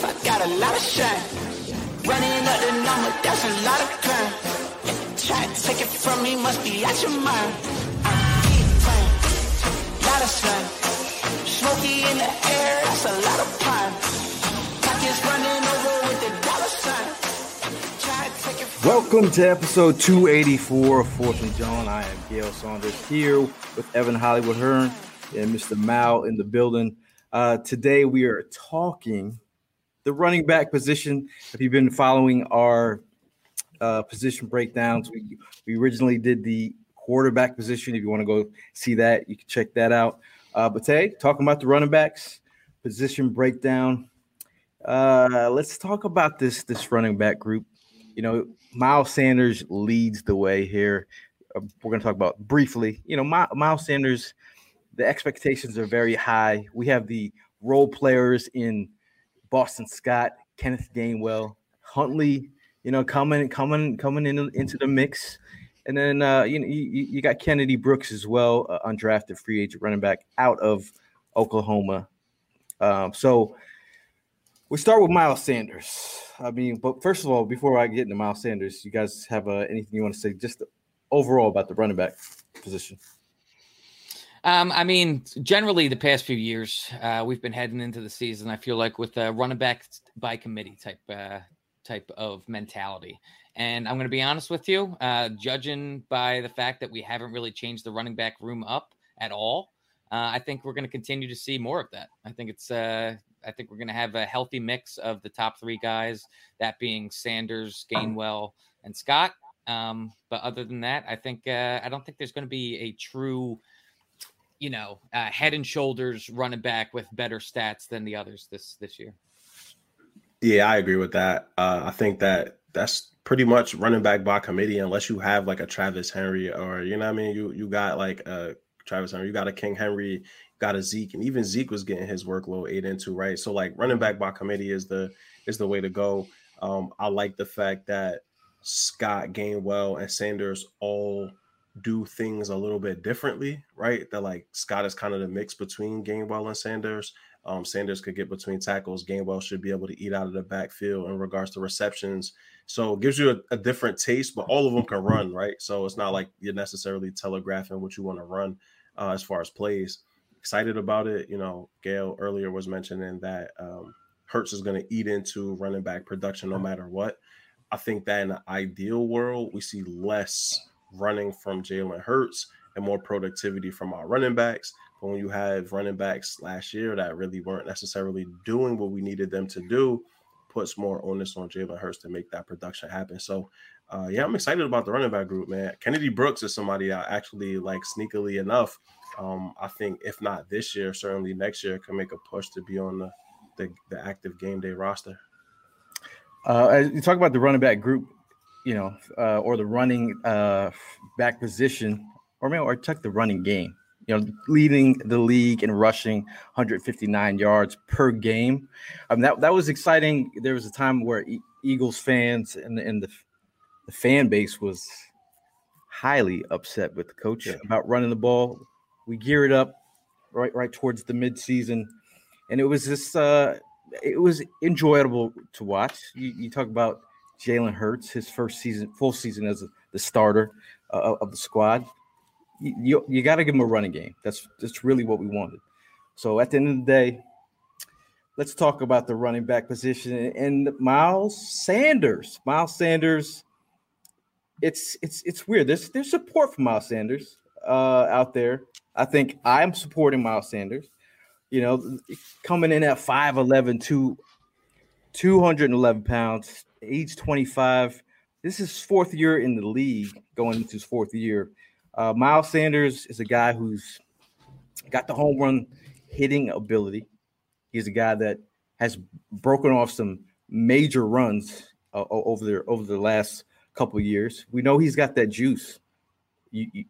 I got a lot of shine. Running up the number, that's a lot of crime. Try to take it from me, must be out your mind. I keep playing, lot of slime. Smoky in the air, that's a lot of pine. Pockets running over with the dollar sign. Welcome to episode 284 of Fourth and John. I am Gail Saunders here with Evan Hollywood Hearn and Mr. Mao in the building. Uh, today we are talking the running back position. If you've been following our uh, position breakdowns, we, we originally did the quarterback position. If you want to go see that, you can check that out. Uh, but today, talking about the running backs position breakdown. Uh, let's talk about this this running back group. You know, Miles Sanders leads the way here. Uh, we're going to talk about briefly. You know, My, Miles Sanders, the expectations are very high. We have the role players in Boston Scott, Kenneth Gainwell, Huntley. You know, coming coming coming in, into the mix, and then uh, you know you, you got Kennedy Brooks as well, uh, undrafted free agent running back out of Oklahoma. Um, so we start with Miles Sanders. I mean, but first of all, before I get into Miles Sanders, you guys have uh, anything you want to say just overall about the running back position? Um, I mean, generally, the past few years, uh, we've been heading into the season. I feel like with a running back by committee type uh, type of mentality. And I'm going to be honest with you, uh, judging by the fact that we haven't really changed the running back room up at all, uh, I think we're going to continue to see more of that. I think it's, uh, I think we're going to have a healthy mix of the top three guys, that being Sanders, Gainwell, and Scott. Um, but other than that, I think uh, I don't think there's going to be a true, you know, uh, head and shoulders running back with better stats than the others this this year. Yeah, I agree with that. Uh, I think that that's pretty much running back by committee, unless you have like a Travis Henry or you know I mean. You you got like a Travis Henry, you got a King Henry, got a Zeke, and even Zeke was getting his workload ate into right. So like running back by committee is the is the way to go. Um, I like the fact that Scott Gainwell and Sanders all do things a little bit differently, right? That like Scott is kind of the mix between Gainwell and Sanders. Um, Sanders could get between tackles. Gainwell should be able to eat out of the backfield in regards to receptions. So it gives you a, a, different taste, but all of them can run, right? So it's not like you're necessarily telegraphing what you want to run uh, as far as plays. Excited about it. You know, Gail earlier was mentioning that um, Hurts is going to eat into running back production no matter what. I think that in the ideal world, we see less running from Jalen Hurts and more productivity from our running backs. But when you have running backs last year that really weren't necessarily doing what we needed them to do, puts more onus on Jalen Hurts to make that production happen. So, uh, yeah, I'm excited about the running back group, man. Kennedy Brooks is somebody I actually like sneakily enough. Um, I think if not this year, certainly next year can make a push to be on the the, the active game day roster. Uh, you talk about the running back group, you know, uh, or the running uh, back position, or maybe or check the running game. you know, leading the league in rushing 159 yards per game. Um, that that was exciting. There was a time where e- Eagles fans and the, and the the fan base was highly upset with the coach yeah. about running the ball. We geared up right right towards the midseason, and it was this. Uh, it was enjoyable to watch. You, you talk about Jalen Hurts, his first season, full season as the starter uh, of the squad. You, you, you got to give him a running game. That's that's really what we wanted. So at the end of the day, let's talk about the running back position and Miles Sanders. Miles Sanders, it's it's it's weird. There's there's support for Miles Sanders uh, out there. I think I'm supporting Miles Sanders. You know, coming in at 5'11, two, 211 pounds, age 25. This is fourth year in the league, going into his fourth year. Uh, Miles Sanders is a guy who's got the home run hitting ability. He's a guy that has broken off some major runs uh, over the over the last couple years. We know he's got that juice. You, you,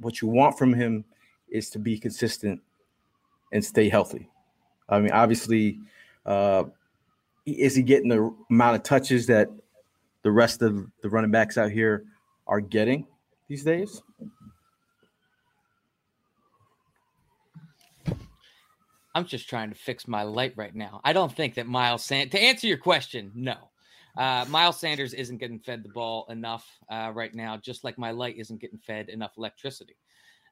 what you want from him is to be consistent and stay healthy. I mean, obviously, uh, is he getting the amount of touches that the rest of the running backs out here are getting these days? I'm just trying to fix my light right now. I don't think that Miles Sand to answer your question, no. Uh, Miles Sanders isn't getting fed the ball enough uh, right now, just like my light isn't getting fed enough electricity.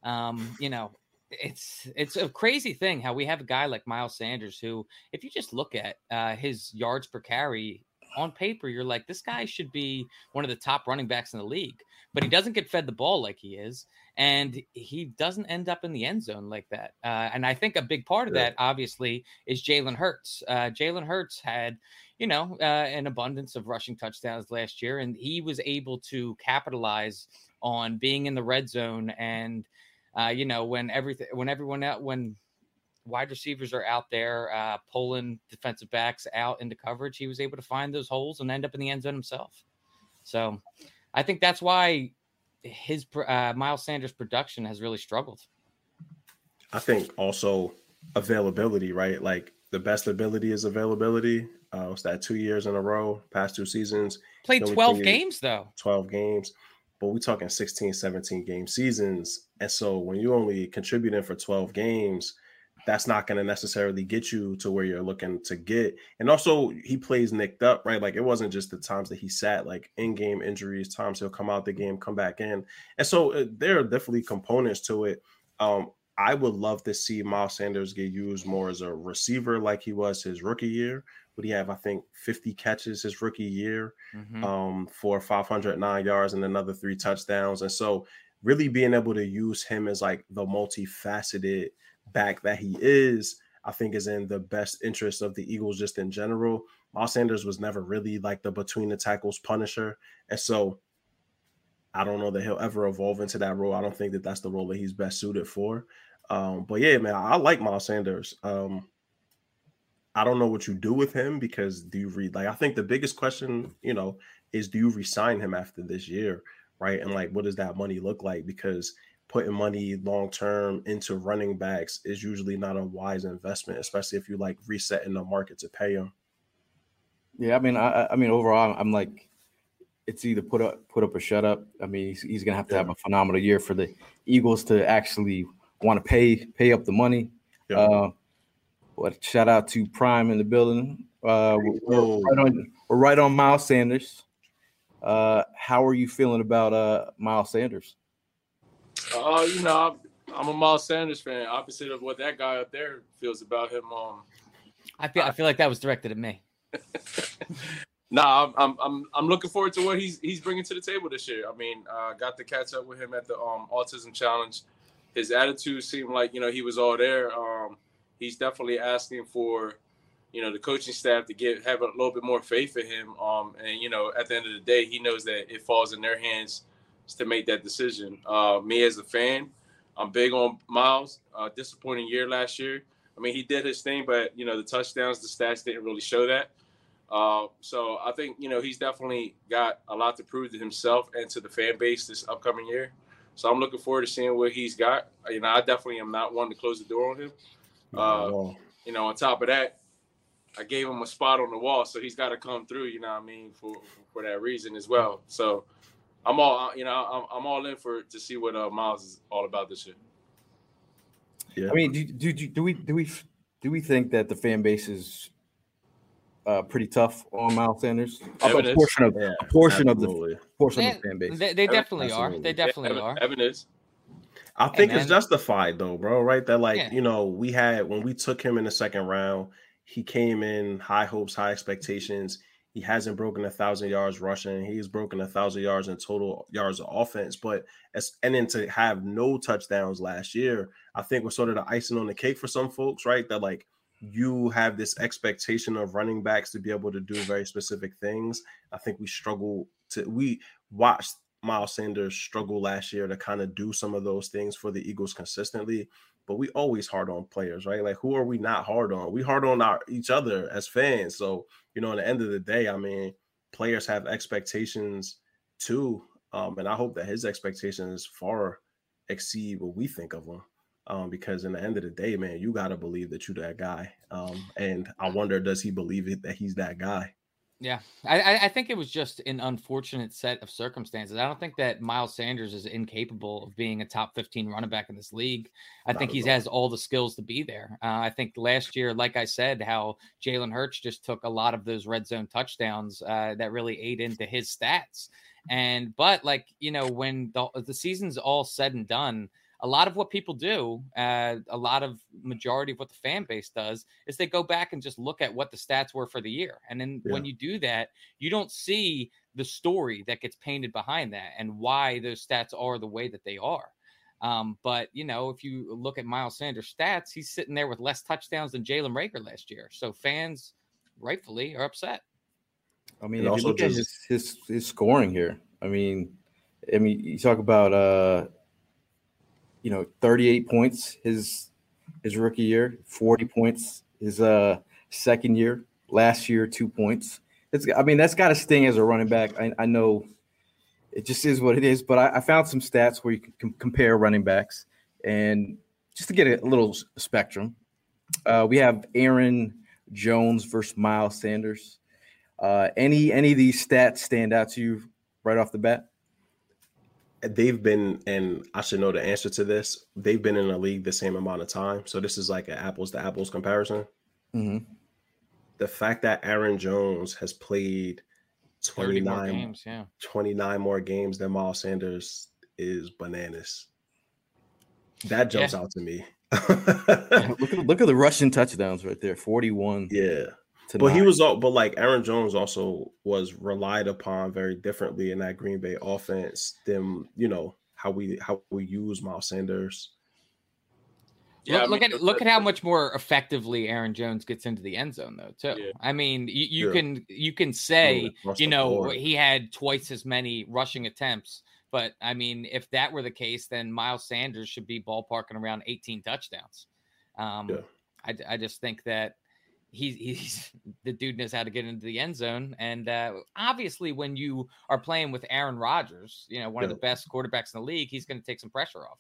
Um, you know, it's it's a crazy thing how we have a guy like Miles Sanders who, if you just look at uh, his yards per carry on paper, you're like, this guy should be one of the top running backs in the league, but he doesn't get fed the ball like he is, and he doesn't end up in the end zone like that. Uh, and I think a big part of that, obviously, is Jalen Hurts. Uh, Jalen Hurts had, you know, uh, an abundance of rushing touchdowns last year, and he was able to capitalize on being in the red zone and uh, you know, when everything, when everyone out, when wide receivers are out there uh, pulling defensive backs out into coverage, he was able to find those holes and end up in the end zone himself. So, I think that's why his uh, Miles Sanders production has really struggled. I think also availability, right? Like the best ability is availability. Uh, it's that two years in a row, past two seasons. Played 12 games though. 12 games but we're talking 16, 17 game seasons. And so when you're only contributing for 12 games, that's not going to necessarily get you to where you're looking to get. And also, he plays nicked up, right? Like it wasn't just the times that he sat, like in game injuries, times he'll come out the game, come back in. And so uh, there are definitely components to it. Um, I would love to see Miles Sanders get used more as a receiver like he was his rookie year, would he have? I think 50 catches his rookie year mm-hmm. um, for 509 yards and another three touchdowns. And so, really being able to use him as like the multifaceted back that he is, I think is in the best interest of the Eagles just in general. Miles Sanders was never really like the between the tackles punisher. And so, I don't know that he'll ever evolve into that role. I don't think that that's the role that he's best suited for. Um, but yeah, man, I like Miles Sanders. Um, I don't know what you do with him because do you read like I think the biggest question, you know, is do you resign him after this year, right? And like what does that money look like? Because putting money long term into running backs is usually not a wise investment, especially if you like resetting the market to pay them. Yeah, I mean, I, I mean, overall, I'm like, it's either put up, put up or shut up. I mean, he's, he's gonna have to yeah. have a phenomenal year for the Eagles to actually want to pay pay up the money. Yeah. Uh, what shout out to Prime in the building. Uh, we're, right on, we're right on Miles Sanders. Uh, how are you feeling about uh, Miles Sanders? Uh, you know, I'm, a Miles Sanders fan. Opposite of what that guy up there feels about him. Um, I feel I feel like that was directed at me. nah, I'm, I'm I'm I'm looking forward to what he's he's bringing to the table this year. I mean, uh, got to catch up with him at the um, autism challenge. His attitude seemed like you know he was all there. Um, he's definitely asking for you know the coaching staff to get have a little bit more faith in him. Um, and you know at the end of the day, he knows that it falls in their hands to make that decision. Uh, me as a fan, I'm big on Miles. Uh, disappointing year last year. I mean, he did his thing, but you know the touchdowns, the stats didn't really show that. Uh, so I think you know he's definitely got a lot to prove to himself and to the fan base this upcoming year. So I'm looking forward to seeing what he's got. You know, I definitely am not one to close the door on him. Uh, you know, on top of that, I gave him a spot on the wall, so he's got to come through. You know what I mean for for that reason as well. So I'm all you know I'm, I'm all in for to see what uh, Miles is all about this year. Yeah. I mean, do, do, do, do we do we do we think that the fan base is uh, pretty tough on Miles Sanders? A portion of yeah, a portion absolutely. of the portion they, of the fan base. They, they definitely absolutely. are. They definitely yeah, are. Evan is. I think hey, it's justified though, bro. Right? That like yeah. you know we had when we took him in the second round, he came in high hopes, high expectations. He hasn't broken a thousand yards rushing. He's broken a thousand yards in total yards of offense. But as and then to have no touchdowns last year, I think was sort of the icing on the cake for some folks, right? That like you have this expectation of running backs to be able to do very specific things. I think we struggle to we watched Miles Sanders struggle last year to kind of do some of those things for the Eagles consistently. But we always hard on players, right? Like who are we not hard on? We hard on our each other as fans. So you know, at the end of the day, I mean, players have expectations too, um, and I hope that his expectations far exceed what we think of them. Um, because in the end of the day, man, you got to believe that you're that guy. Um, and I wonder, does he believe it that he's that guy? Yeah, I, I think it was just an unfortunate set of circumstances. I don't think that Miles Sanders is incapable of being a top 15 running back in this league. I Not think he has all the skills to be there. Uh, I think last year, like I said, how Jalen Hurts just took a lot of those red zone touchdowns uh, that really ate into his stats. And but like you know, when the, the season's all said and done, a lot of what people do, uh, a lot of majority of what the fan base does, is they go back and just look at what the stats were for the year. And then yeah. when you do that, you don't see the story that gets painted behind that and why those stats are the way that they are. Um, but you know, if you look at Miles Sanders' stats, he's sitting there with less touchdowns than Jalen Reagor last year. So fans, rightfully, are upset. I mean, if you look just... at his, his his scoring here, I mean, I mean, you talk about uh you know, 38 points his his rookie year, 40 points his uh second year, last year two points. It's I mean that's got to sting as a running back. I, I know it just is what it is, but I, I found some stats where you can com- compare running backs and just to get a, little spectrum. Uh, we have Aaron Jones versus Miles Sanders. Uh, any any of these stats stand out to you right off the bat? They've been, and I should know the answer to this. They've been in the league the same amount of time, so this is like an apples to apples comparison. Mm-hmm. The fact that Aaron Jones has played 29 more games, yeah. 29 more games than Miles Sanders is bananas. That jumps yeah. out to me. look at look at the rushing touchdowns right there, 41. Yeah but he was all but like Aaron Jones also was relied upon very differently in that Green Bay offense than you know how we how we use Miles Sanders. Yeah, look, look at look at how much more effectively Aaron Jones gets into the end zone, though. Too. Yeah. I mean, you, you yeah. can you can say you know he had twice as many rushing attempts, but I mean, if that were the case, then Miles Sanders should be ballparking around 18 touchdowns. Um, yeah. I, I just think that he's he's the dude knows how to get into the end zone. And uh, obviously, when you are playing with Aaron Rodgers, you know one yeah. of the best quarterbacks in the league, he's going to take some pressure off.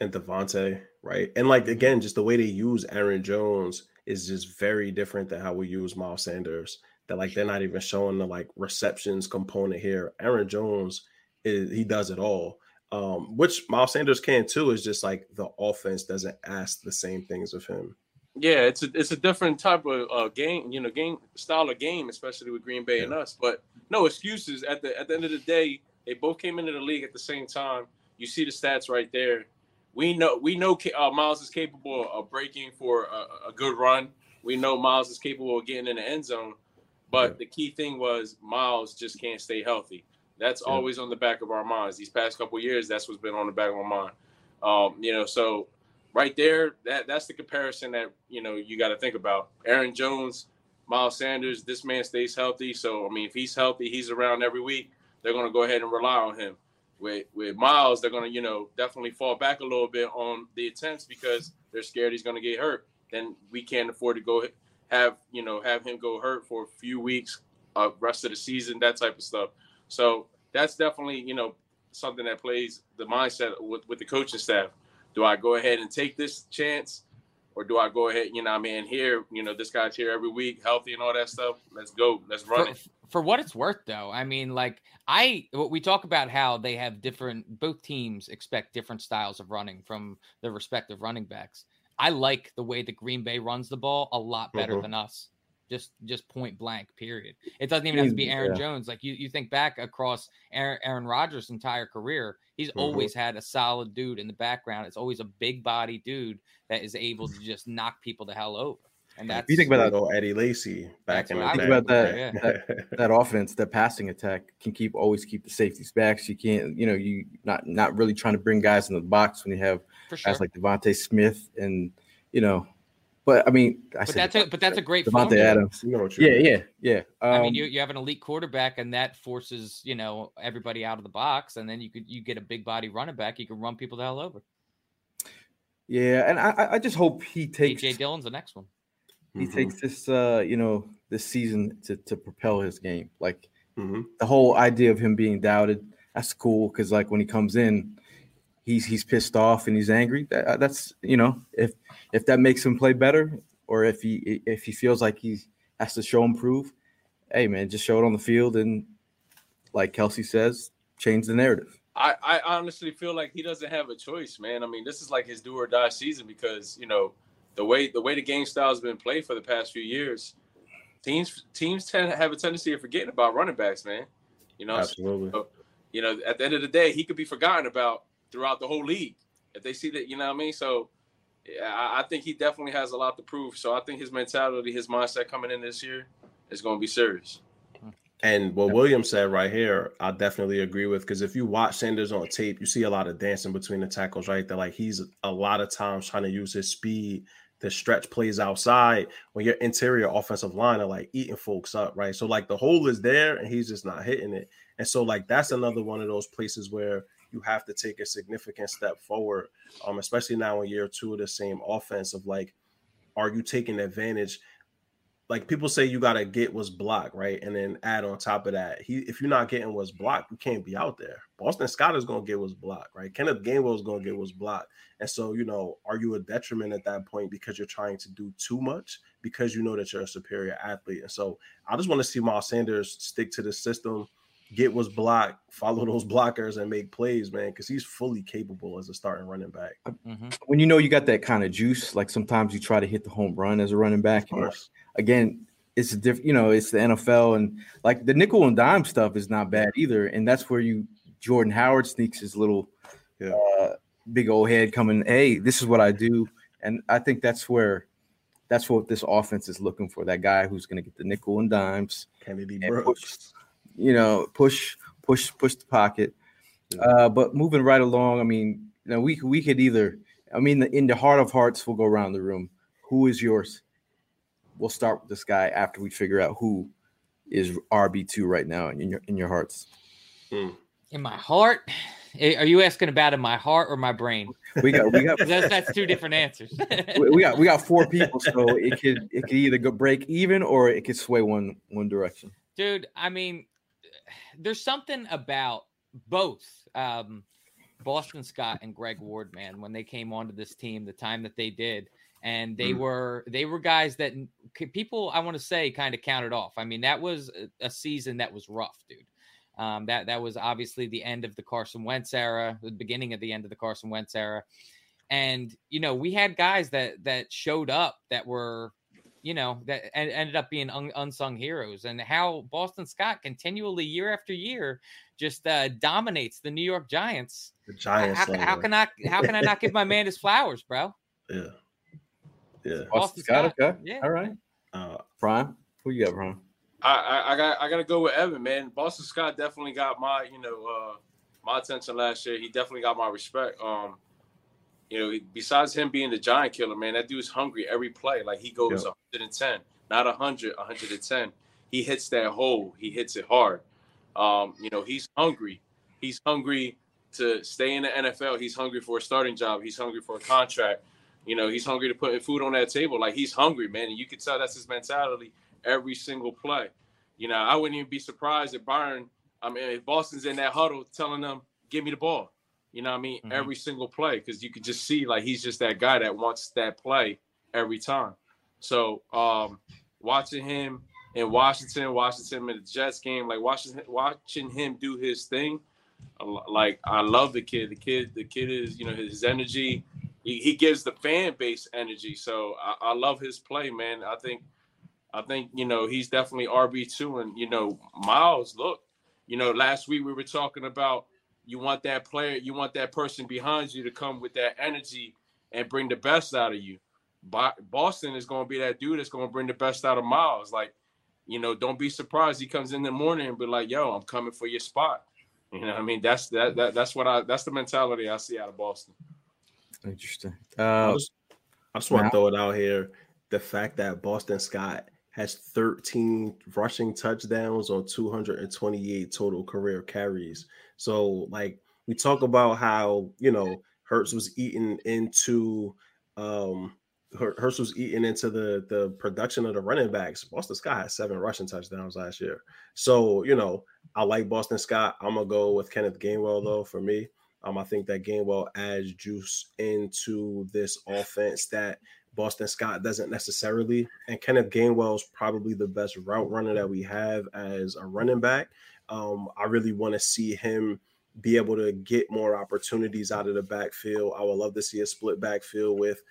And Davante, right? And like again, just the way they use Aaron Jones is just very different than how we use Miles Sanders. That like they're not even showing the like receptions component here. Aaron Jones is he does it all. Um, which Miles Sanders can too, is just like the offense doesn't ask the same things of him. Yeah, it's a it's a different type of uh, game, you know, game style of game, especially with Green Bay yeah. and us. But no excuses. At the at the end of the day, they both came into the league at the same time. You see the stats right there. We know we know uh, Miles is capable of breaking for a, a, good run. We know Miles is capable of getting in the end zone. But yeah. the key thing was Miles just can't stay healthy. That's yeah. always on the back of our minds. These past couple years, that's what's been on the back of my mind. Um, you know, so right there, that that's the comparison that you know you got to think about. Aaron Jones, Miles Sanders, this man stays healthy. So I mean, if he's healthy, he's around every week. They're going to go ahead and rely on him. With with Miles, they're going to you know definitely fall back a little bit on the attempts because they're scared he's going to get hurt. Then we can't afford to go have you know have him go hurt for a few weeks, uh, rest of the season, that type of stuff. So that's definitely you know something that plays the mindset with, with the coaching staff. Do I go ahead and take this chance? Or do I go ahead, you know, I mean, here, you know, this guy's here every week, healthy and all that stuff. Let's go. Let's run for, it. For what it's worth, though, I mean, like I, we talk about how they have different. Both teams expect different styles of running from their respective running backs. I like the way the Green Bay runs the ball a lot better Mhm. than us. Just, just point blank. Period. It doesn't even have to be Aaron Yeah. Jones. Like you, you think back across Aaron, Aaron Rodgers' entire career, he's Mhm. always had a solid dude in the background. It's always a big body dude that is able to just knock people the hell over. And that's you think about that- Little Eddie Lacy back in the. Think about Yeah. that, that offense, that passing attack can keep always keep the safeties back. So you can't, you know, you not not really trying to bring guys in the box when you have sure. guys like DeVonta Smith and you know, but I mean, I but said that's a, but that's a great Davante formula. Adams. You know what you Yeah, mean. yeah, yeah. Um, I mean, you, you have an elite quarterback, and that forces you know everybody out of the box, and then you could you get a big body running back, you can run people the hell over. yeah, and I, I- I just hope he takes AJ Dillon's the next one. he Mhm. takes this, uh, you know, this season to to propel his game. Like Mhm. the whole idea of him being doubted, that's cool because like when he comes in, he's he's pissed off and he's angry. That, uh, that's you know, if if that makes him play better, or if he if he feels like he has to show improve, hey man, just show it on the field and like Kelce says, change the narrative. I, I honestly feel like he doesn't have a choice, man. I mean, this is like his do or die season because you know the way the way the game style has been played for the past few years. Teams teams tend to have a tendency of forgetting about running backs, man. You know, Absolutely. so, you know, at the end of the day, he could be forgotten about throughout the whole league if they see that. You know what I mean? So, yeah, I, think he definitely has a lot to prove. So I think his mentality, his mindset coming in this year is going to be serious. And what William said right here, I definitely agree with because if you watch Sanders on tape, you see a lot of dancing between the tackles, right? That like he's a lot of times trying to use his speed to stretch plays outside when your interior offensive line are like eating folks up, right? So like the hole is there and he's just not hitting it. And so like that's another one of those places where you have to take a significant step forward, um, especially now in year two of the same offense of like, are you taking advantage? like people say you gotta get what's blocked, right? And then add on top of that, he if you're not getting what's blocked, you can't be out there. Boston Scott is gonna get what's blocked, right? Kenneth Gainwell is gonna get what's blocked. And so, you know, are you a detriment at that point because you're trying to do too much because you know that you're a superior athlete? And so I just want to see Miles Sanders stick to the system, get what's blocked, follow those blockers, and make plays, man, because he's fully capable as a starting running back. Mhm. When you know you got that kind of juice, like sometimes you try to hit the home run as a running back. Of course. again, it's a different, you know, it's the NFL and like the nickel and dime stuff is not bad either. And that's where you Jordan Howard sneaks his little Yeah. uh, big old head coming, hey, this is what I do. And I think that's where that's what this offense is looking for. That guy who's gonna get the nickel and dimes, Kennedy And Brooks. You know, push, push, push the pocket. Yeah. Uh, but moving right along, I mean, you know, we we could either, I mean, in the heart of hearts, we'll go around the room. Who is yours? We'll start with this guy after we figure out who is RB two right now in your in your hearts. In my heart, Eh, are you asking about in my heart or my brain? We got we got That's, that's two different answers. we we got we got four people, so it could it could either go break even or it could sway one one direction. dude i mean there's something about both um boston scott and greg ward man when they came onto this team the time that they did and they Mm. were they were guys that people i want to say kind of counted off i mean that was a- a season that was rough dude um that that was obviously the end of the carson wentz era the beginning of the end of the carson wentz era and you know we had guys that that showed up that were you know that ended up being un- unsung heroes and how boston scott continually year after year just uh, dominates the new york giants The how, Giants. how, how can i how can i not give my man his flowers bro Yeah. Yeah. Boston Boston Scott, Scott, okay, yeah. all right. Uh, Prime, who you got, Prime? I, I, I got I gotta go with Evan, man. Boston Scott definitely got my, you know, uh my attention last year. He definitely got my respect. Um, you know, besides him being the giant killer, man, that dude's hungry every play. Like he goes Yeah. 110, not 100, 110. He hits that hole. He hits it hard. Um, you know, he's hungry. He's hungry to stay in the NFL. He's hungry for a starting job. He's hungry for a contract. You know, he's hungry to put food on that table. Like he's hungry, man. And you can tell that's his mentality every single play. You know, I wouldn't even be surprised if Byron, I mean, if Boston's in that huddle telling them, give me the ball. You know what I mean? Mhm. Every single play, because you could just see like he's just that guy that wants that play every time. So um watching him in Washington, Washington in the Jets game, like watching watching him do his thing, like I love the kid. The kid, the kid is you know his energy. He, he gives the fan base energy. So I, I love his play, man. I think I think you know he's definitely RB two, and you know Miles. Look, you know last week we were talking about you want that player, you want that person behind you to come with that energy and bring the best out of you. Bo- Boston is going to be that dude that's going to bring the best out of Miles. Like, you know, don't be surprised he comes in the morning and be like, "Yo, I'm coming for your spot." You know, what I mean, that's that, that that's what I that's the mentality I see out of Boston. Interesting. I Uh, just, I just want to throw it out here. The fact that Boston Scott has 13 rushing touchdowns on 228 total career carries. So, like, we talk about how, you know, Hurts was eating into um Her- Hurts was eating into the the production of the running backs. Boston Scott had seven rushing touchdowns last year. So, you know, I like Boston Scott. I'm gonna go with Kenneth Gainwell though for me. Um, I think that Gainwell adds juice into this offense that Boston Scott doesn't necessarily. And Kenneth Gainwell is probably the best route runner that we have as a running back. Um, I really want to see him be able to get more opportunities out of the backfield. I would love to see a split backfield with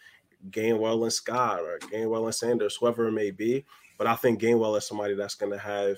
Gainwell and Scott or Gainwell and Sanders, whoever it may be. But I think Gainwell is somebody that's going to have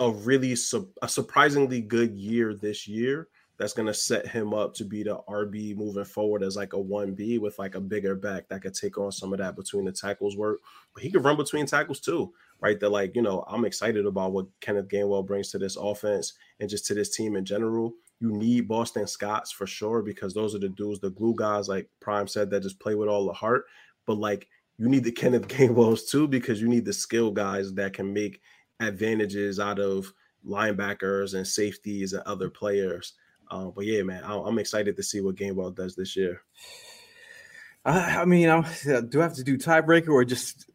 a really su- a surprisingly good year this year. That's going to set him up to be the RB moving forward as like a 1B with like a bigger back that could take on some of that between the tackles work. But he could run between tackles too, right? That like, you know, I'm excited about what Kenneth Gainwell brings to this offense and just to this team in general. You need Boston Scots for sure because those are the dudes, the glue guys, like Prime said, that just play with all the heart. But like, you need the Kenneth Gainwells too because you need the skill guys that can make advantages out of linebackers and safeties and other players. Um, but yeah, man, I- I'm excited to see what Gainwell does this year. I, I mean, I'm, do I have to do tiebreaker or just?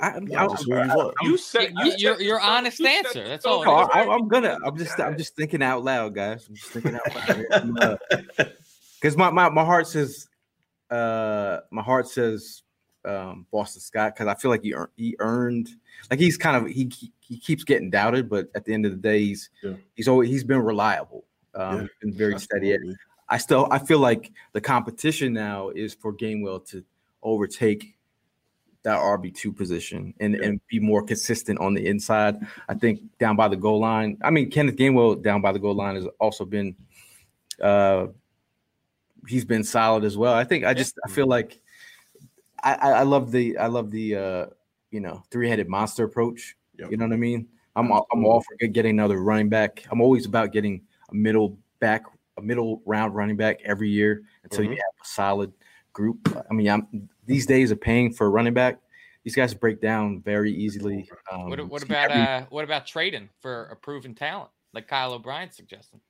I, Yeah, I, just who you want. You said You- your- your honest you said answer, that's so all. No, many I, times. I'm gonna. I'm just. I'm just thinking out loud, guys. I'm just thinking out loud. Because my, my my heart says, uh, my heart says, um, Boston Scott. Because I feel like he earned, he earned, like he's kind of he he- he keeps getting doubted, but at the end of the day, he's Yeah. he's always he's been reliable. Um, Yeah, been very steady. Absolutely. I still I feel like the competition now is for Gainwell to overtake that RB two position and, and be more consistent on the inside. I think down by the goal line. I mean, Kenneth Gainwell down by the goal line has also been uh he's been solid as well. I think I just I feel like I I, love the I love the uh you know three headed monster approach. Yep. You know what I mean? I'm all, I'm all for getting another running back. I'm always about getting a middle back, a middle round running back every year until you Mhm. have a solid group. I mean, I'm these days of paying for a running back. These guys break down very easily. Um, What, what about every- uh what about trading for a proven talent like Kyle O'Brien suggesting?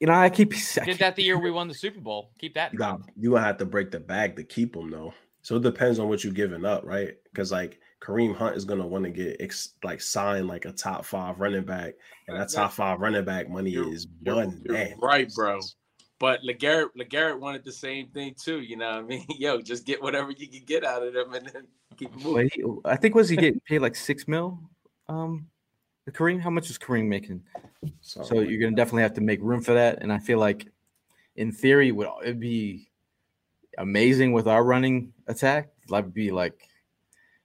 you know? I keep I Did keep- that the year we won the Super Bowl. Keep that. You got mind. you gonna have to break the bag to keep them though. So it depends on what you're giving up, right? Because like Kareem Hunt is gonna want to get ex- like signed like a top five running back, and that That- top five running back money You're- is you're- one man. right, bro. But LeGarrette, LeGarrette wanted the same thing too. You know what I mean? Yo, just get whatever you can get out of them and then keep moving. He, I think was he getting paid like six mil? Um, Kareem, how much is Kareem making? So, So you're gonna definitely have to make room for that. And I feel like, in theory, would it'd be amazing with our running attack. I'd be like,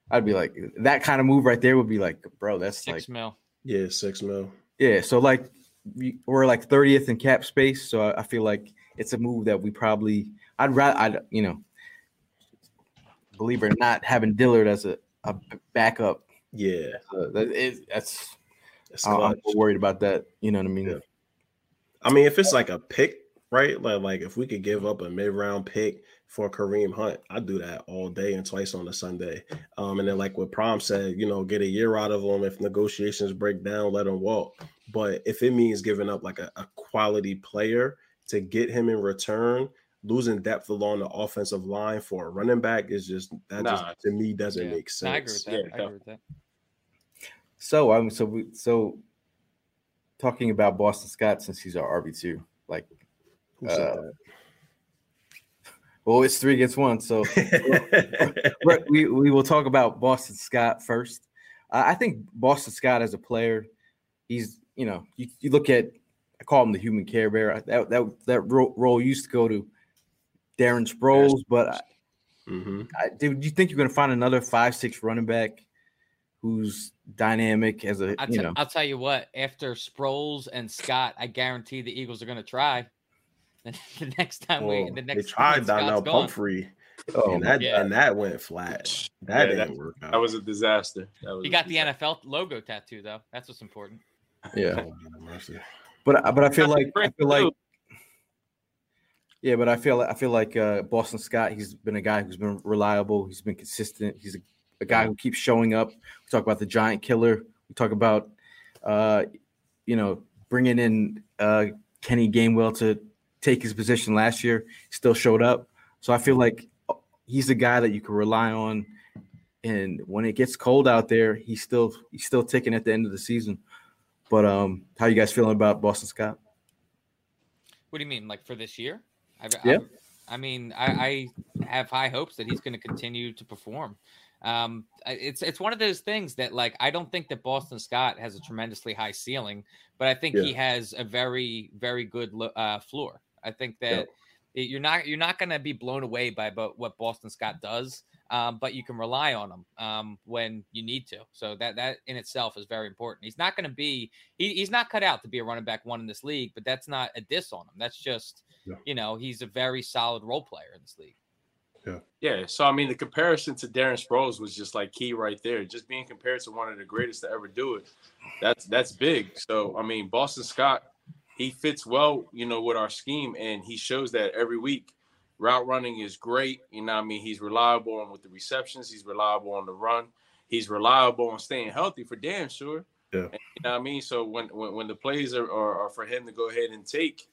I'd be like that kind of move right there would be like, bro, that's Six like, mil. yeah, six mil. yeah. So like, we- we're like 30th in cap space. So I, I feel like it's a move that we probably, I'd rather, I'd you know, believe it or not, having Dillard as a, a backup, Yeah, uh, that that's it's I'm. I'm worried about that. You know what I mean? Yeah. I mean, if it's like a pick, right? Like, like if we could give up a mid round pick for Kareem Hunt, I'd do that all day and twice on a Sunday. Um, and then like what Prime said, you know, get a year out of him. If negotiations break down, let him walk. But if it means giving up like a, a quality player to get him in return, losing depth along the offensive line for a running back is just that Nah. just to me doesn't Yeah. make No, I agree with sense. that. Yeah, I agree with that. So um, so we so talking about Boston Scott since he's our RB two, like Uh, well, it's three against one, so we we will talk about Boston Scott first. Uh, I think Boston Scott as a player, he's you know you, you look at I call him the human care bear. That that that role used to go to Darren Sproles, but I, mm-hmm. I, do you think you're going to find another five six running back who's dynamic as a I'll you know? I'll tell you what. After Sproles and Scott, I guarantee the Eagles are going to try. the next time well, we the next they tried Donnel Pumphrey. Oh, and that yeah. and that went flat. That yeah, didn't that, work out. That was a disaster. That was he got the NFL logo tattoo though. That's what's important. Yeah. Oh, but but I feel like I feel like yeah, but I feel I feel like uh, Boston Scott. He's been a guy who's been reliable. He's been consistent. He's a, a guy who keeps showing up. We talk about the giant killer. We talk about uh, you know bringing in uh, Kenny Gainwell to take his position last year, still showed up. So I feel like he's a guy that you can rely on. And when it gets cold out there, he's still he's still ticking at the end of the season. But um, how you guys feeling about Boston Scott? What do you mean, like for this year? I've, yeah. I've, i mean, I, I, have high hopes that he's going to continue to perform. Um, it's it's one of those things that like I don't think that Boston Scott has a tremendously high ceiling, but I think yeah. he has a very very good uh, floor. I think that yeah. you're not you're not going to be blown away by what Boston Scott does, um, but you can rely on him um, when you need to. So that that in itself is very important. He's not going to be he, he's not cut out to be a running back one in this league, but that's not a diss on him. That's just yeah. you know he's a very solid role player in this league. Yeah. Yeah. So I mean, the comparison to Darren Sproles was just like key right there. Just being compared to one of the greatest to ever do it. That's that's big. So I mean, Boston Scott he fits well, you know, with our scheme, and he shows that every week. Route running is great. You know, I mean, he's reliable on with the receptions. He's reliable on the run. He's reliable on staying healthy for damn sure. Yeah. And, you know what I mean? So when when, when the plays are, are, are, for him to go ahead and take,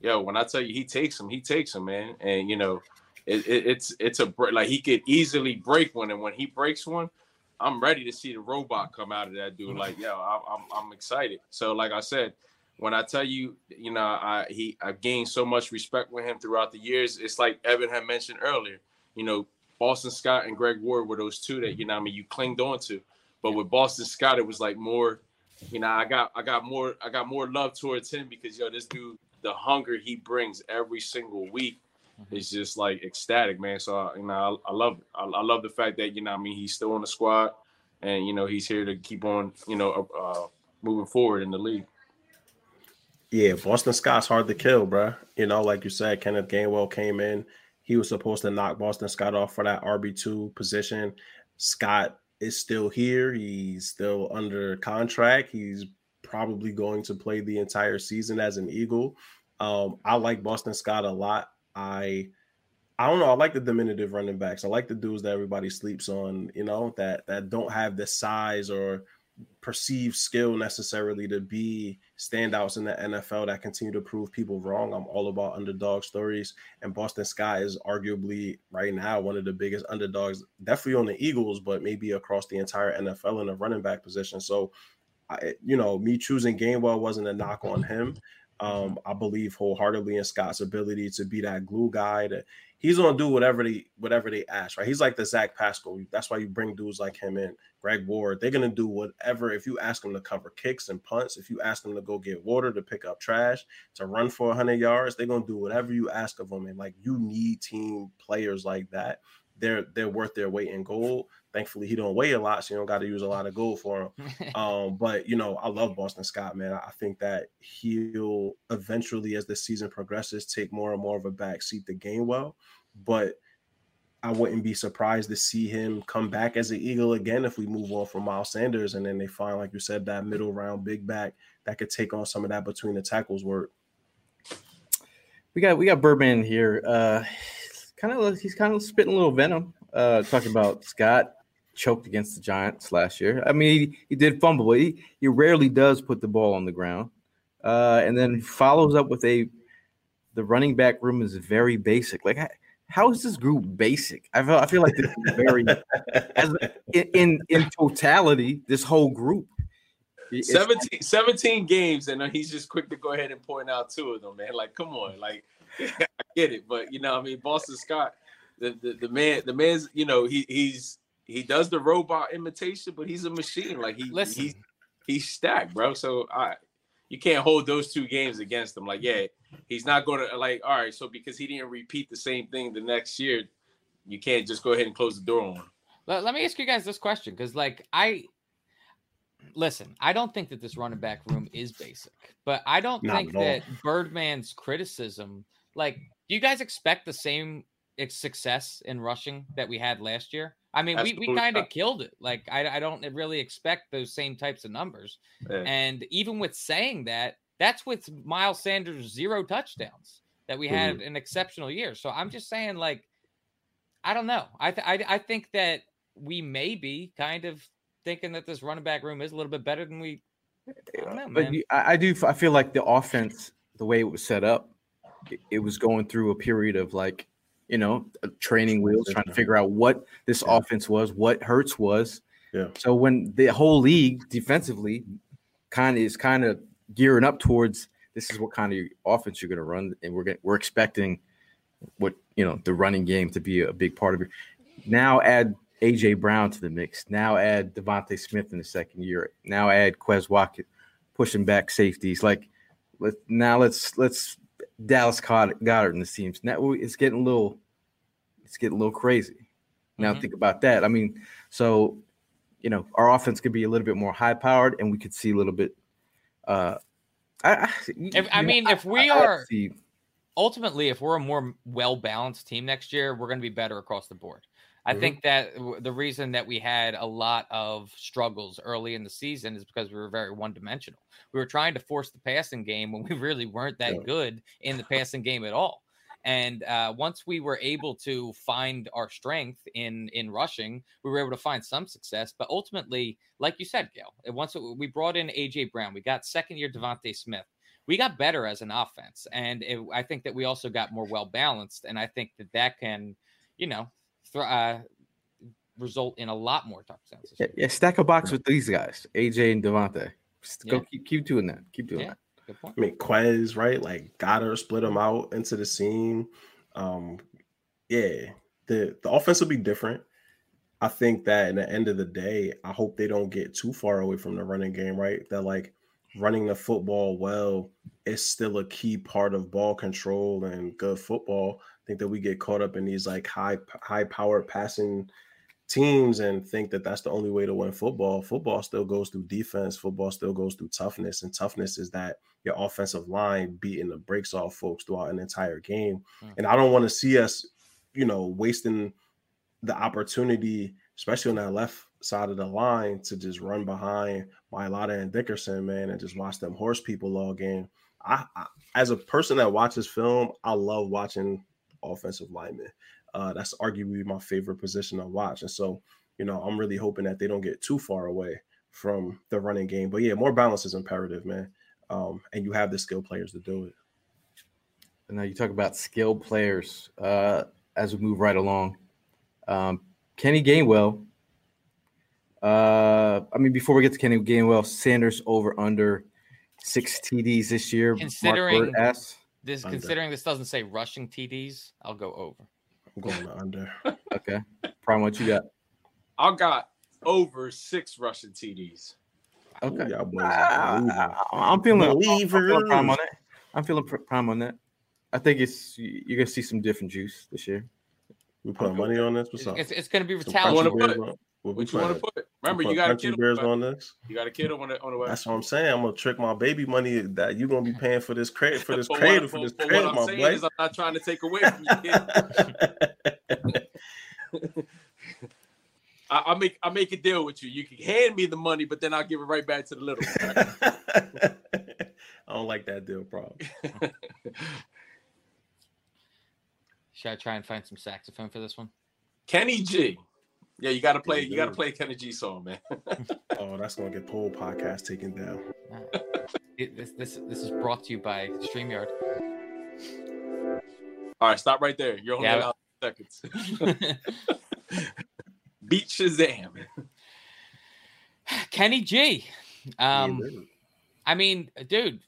yo, when I tell you he takes them, he takes them, man. And you know, it, it, it's it's a like he could easily break one, and when he breaks one, I'm ready to see the robot come out of that dude. Mm-hmm. Like, yo, I, I'm I'm excited. So like I said, when I tell you, you know, I he I've gained so much respect with him throughout the years. It's like Evan had mentioned earlier. You know, Boston Scott and Greg Ward were those two that you know I mean you clinged on to. But with Boston Scott, it was like more, you know, I got I got more I got more love towards him because yo, this dude, the hunger he brings every single week mm-hmm. is just like ecstatic, man. So you know, I, I love it. I, I, love the fact that you know I mean he's still on the squad, and you know he's here to keep on you know uh, moving forward in the league. Yeah, Boston Scott's hard to kill, bro. You know, like you said, Kenneth Gainwell came in. He was supposed to knock Boston Scott off for that RB2 position. Scott is still here. He's still under contract. He's probably going to play the entire season as an Eagle. Um, I like Boston Scott a lot. I I don't know. I like the diminutive running backs. I like the dudes that everybody sleeps on, you know, that that don't have the size or perceived skill necessarily to be standouts in the NFL that continue to prove people wrong. I'm all about underdog stories, and Boston Scott is arguably right now one of the biggest underdogs, definitely on the Eagles, but maybe across the entire NFL in the running back position. So, I, you know, me choosing Gainwell wasn't a knock on him. Um, I believe wholeheartedly in Scott's ability to be that glue guy. To, he's gonna do whatever they whatever they ask, right? He's like the Zach Pascal. That's why you bring dudes like him in, Greg Ward. They're gonna do whatever. If you ask them to cover kicks and punts, if you ask them to go get water, to pick up trash, to run for hundred yards, they're gonna do whatever you ask of them. And like you need team players like that. They're they're worth their weight in gold. Thankfully, he don't weigh a lot, so you don't got to use a lot of gold for him. um, but you know, I love Boston Scott, man. I think that he'll eventually, as the season progresses, take more and more of a back seat to Gainwell. But I wouldn't be surprised to see him come back as an Eagle again if we move on from Miles Sanders and then they find, like you said, that middle round big back that could take on some of that between the tackles work. We got we got Birdman here. Uh kind of he's kind of spitting a little venom. Uh talking about Scott choked against the Giants last year. I mean, he, he did fumble, but he, he rarely does put the ball on the ground. Uh, and then follows up with a the running back room is very basic. Like, how is this group basic? I feel I feel like this is very as in in totality, this whole group. 17, 17 games, and he's just quick to go ahead and point out two of them, man. Like, come on, like I get it, but you know, I mean, Boston Scott, the, the the man, the man's, you know, he he's he does the robot imitation, but he's a machine. Like he Listen. he's he's stacked, bro. So I you can't hold those two games against him. Like, yeah, he's not going to like. All right, so because he didn't repeat the same thing the next year, you can't just go ahead and close the door on him. Let, let me ask you guys this question because, like, I listen. I don't think that this running back room is basic, but I don't Not think that Birdman's criticism. Like, do you guys expect the same success in rushing that we had last year? I mean, we, we kind of killed it. Like, I, I don't really expect those same types of numbers. Yeah. And even with saying that, that's with Miles Sanders' zero touchdowns that we had mm-hmm. an exceptional year. So I'm just saying, like, I don't know. I, th- I I think that we may be kind of thinking that this running back room is a little bit better than we. I don't know, But man. you, I, I do. I feel like the offense, the way it was set up, it, it was going through a period of like, you know, uh, training wheels, trying to figure out what this Yeah. offense was, what Hurts was. Yeah. So when the whole league defensively kind of is kind of gearing up towards this is what kind of offense you're going to run, and we're get, we're expecting what you know the running game to be a big part of it. Now add AJ Brown to the mix. Now add DeVonta Smith in the second year. Now add Quez Watkins pushing back safeties. Like let now let's let's Dallas Goedert, in the teams. Now it's getting a little it's getting a little crazy. Now Mhm. think about that. I mean, so you know our offense could be a little bit more high powered, and we could see a little bit. Uh, I, I, If- I know, mean, if we I- are- see- ultimately, if we're a more well balanced team next year, we're going to be better across the board. I Mhm. think that the reason that we had a lot of struggles early in the season is because we were very one dimensional. We were trying to force the passing game when we really weren't that Yeah. good in the passing game at all. And uh, once we were able to find our strength in in rushing, we were able to find some success. But ultimately, like you said, Gail, once it- we brought in AJ Brown, we got second year DeVonta Smith we got better as an offense and it, i think that we also got more well balanced and i think that that can you know thr uh, result in a lot more touchdowns yeah, yeah, stack a box with these guys, AJ and DeVonta. Just Go Yeah. keep, keep doing that. Keep doing Yeah. that. I mean, Quez, right? Like Goedert split them out into the seam. Um, yeah, the the offense will be different. I think that in the end of the day, I hope they don't get too far away from the running game, right? That like running the football well is still a key part of ball control and good football. I think that we get caught up in these like high high powered passing teams and think that that's the only way to win football. Football still goes through defense. Football still goes through toughness, and toughness is that your offensive line beating the brakes off folks throughout an entire game. Mm. And I don't want to see us, you know, wasting the opportunity, especially on that left side of the line, to just run behind Mailata and Dickerson, man, and just watch them horse people all game. I, as a person that watches film, I love watching offensive linemen. Uh, that's arguably my favorite position to watch. And so, you know, I'm really hoping that they don't get too far away from the running game. But yeah, more balance is imperative, man. Um, and you have the skill players to do it. Now you talk about skilled players uh, as we move right along. Um, Kenny Gainwell. Uh, I mean, before we get to Kenny Gainwell, Sanders over under six TDs this year. Considering- Bird this Under. considering this doesn't say rushing td's i'll go over I'm going under. Okay, Prime, what you got? I got over six rushing TDs. Okay, Ooh, boys Ah. I'm feeling, I'm feeling prime on that. I'm feeling pr- prime on that. I think it's you- you're gonna see some different juice this year. We put money on this. What's it's, up? it's, it's going to be Some I wanna country retaliation put- bears on- what you want to put? Remember, We you got a kid. bears On, on this. you got a kid on the on the way. That's what I'm saying. I'm gonna trick my baby money that you're gonna be paying for this credit for this credit cradle for this but credit, what I'm my saying boy. is, I'm not trying to take away from you. I, I make I make a deal with you. You can hand me the money, but then I'll give it right back to the little. one. I don't like that deal, bro. should i try and find some saxophone for this one Kenny G. Yeah, you got to play. You got to play a Kenny G song, man. Oh, that's gonna get Pole podcast taken down. It- this, this this is brought to you by streamyard All right, stop right there. You're only Yeah. allowed seconds. Beat Shazam. kenny g um dude. I mean, dude,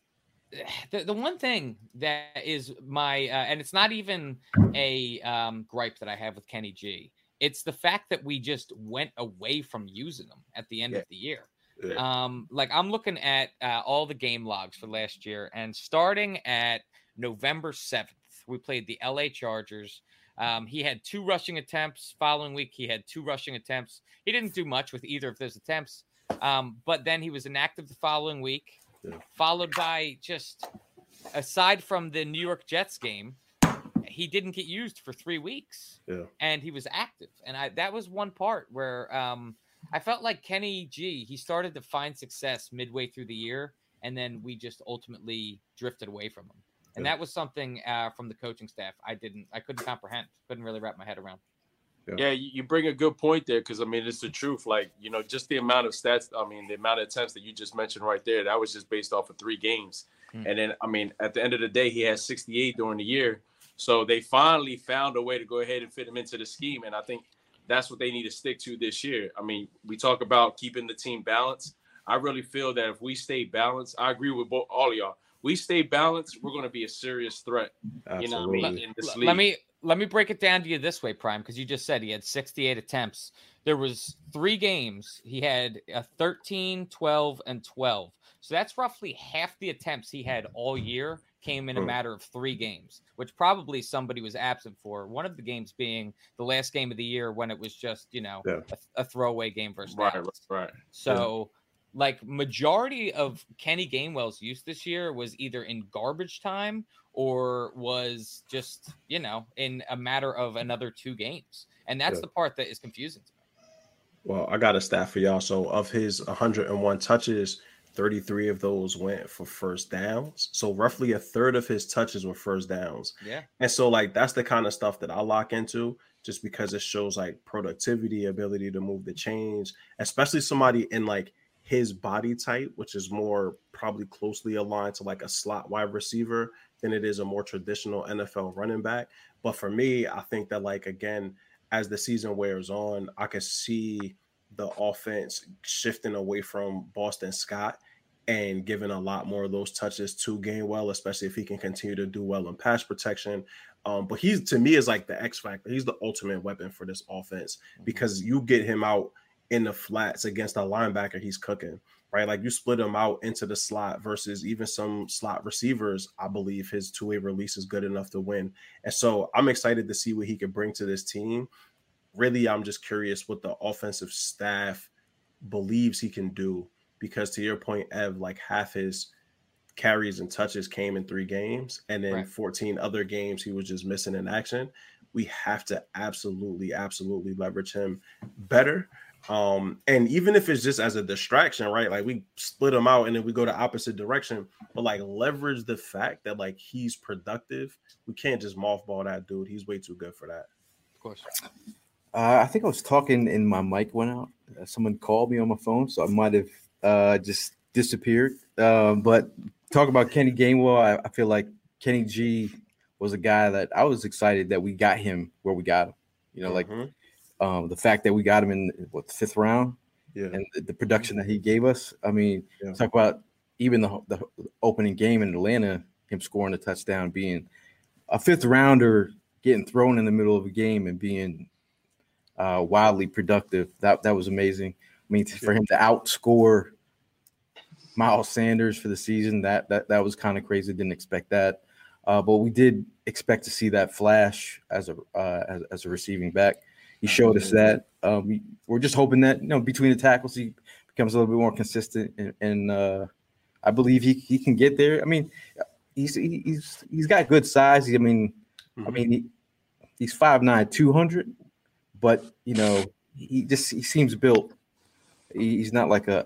the, the one thing that is my uh, and it's not even a um, gripe that I have with Kenny G. It's the fact that we just went away from using them at the end Yeah. of the year. Yeah. Um, like I'm looking at uh, all the game logs for last year, and starting at November 7th, we played the LA Chargers. Um, he had two rushing attempts. Following week, he had two rushing attempts. He didn't do much with either of those attempts, um, but then he was inactive the following week, Yeah. followed by just aside from the New York Jets game, he didn't get used for three weeks Yeah. and he was active. And I that was one part where um I felt like Kenny G, he started to find success midway through the year, and then we just ultimately drifted away from him. And Yeah. that was something uh, from the coaching staff I didn't, I couldn't comprehend, couldn't really wrap my head around. Yeah, you, you bring a good point there because I mean it's the truth. Like you know, just the amount of stats. I mean, the amount of attempts that you just mentioned right there. That was just based off of three games. Hmm. And then I mean, at the end of the day, he had 68 during the year. So they finally found a way to go ahead and fit him into the scheme. And I think that's what they need to stick to this year. I mean, we talk about keeping the team balanced. I really feel that if we stay balanced, I agree with both all of y'all. We stay balanced, we're going to be a serious threat. Absolutely. You know, what I mean, in this league. Let me let me break it down to you this way, Prime, because you just said he had 68 attempts. There was three games. He had a 13, 12, and 12. So that's roughly half the attempts he had all year came in a Hmm. matter of three games, which probably somebody was absent for. One of the games being the last game of the year when it was just, you know, Yeah. a, a throwaway game versus right, Dallas. right, right. So, like majority of Kenny Gainwell's use this year was either in garbage time or was just you know in a matter of another two games, and that's Yeah. the part that is confusing to me. Well, I got a stat for y'all. So of his 101 touches, 33 of those went for first downs. So roughly a third of his touches were first downs. Yeah, And so like that's the kind of stuff that I lock into just because it shows like productivity, ability to move the chains, especially somebody in like his body type, which is more probably closely aligned to like a slot wide receiver than it is a more traditional NFL running back. But for me, I think that like again, as the season wears on, I can see the offense shifting away from Boston Scott and giving a lot more of those touches to Gainwell, especially if he can continue to do well in pass protection. Um, but he's to me is like the X factor. He's the ultimate weapon for this offense because you get him out in the flats against a linebacker, he's cooking, right? Like you split him out into the slot versus even some slot receivers. I believe his two way release is good enough to win. And so I'm excited to see what he can bring to this team. Really, I'm just curious what the offensive staff believes he can do because to your point, Ev, like half his carries and touches came in three games, and then Right. 14 other games he was just missing in action. We have to absolutely, absolutely leverage him better. Um, and even if it's just as a distraction, right? Like we split him out and then we go the opposite direction, but like leverage the fact that like he's productive. We can't just mothball that dude. He's way too good for that. of course. Uh, I think I was talking and my mic went out. Uh, someone called me on my phone, so I might have uh, just disappeared. Um, but talk about Kenny Gainwell. I, I feel like Kenny G was a guy that I was excited that we got him where we got him. You know, like Mhm. um, the fact that we got him in what the fifth round yeah, and the, the production that he gave us. I mean, Yeah. talk about even the, the opening game in Atlanta, him scoring a touchdown, being a fifth rounder, getting thrown in the middle of a game and being uh, wildly productive. That that was amazing. I mean, for him to outscore Miles Sanders for the season, that that that was kind of crazy. Didn't expect that, uh, but we did expect to see that flash as a uh, as, as a receiving back. He showed us that. Um, we, we're just hoping that you know between the tackles he becomes a little bit more consistent, and, and uh, I believe he, he can get there. I mean, he's he- he's he's got good size. I mean, I Mhm. mean he, he's 5'9", 200, but you know he just he seems built. He's not like a,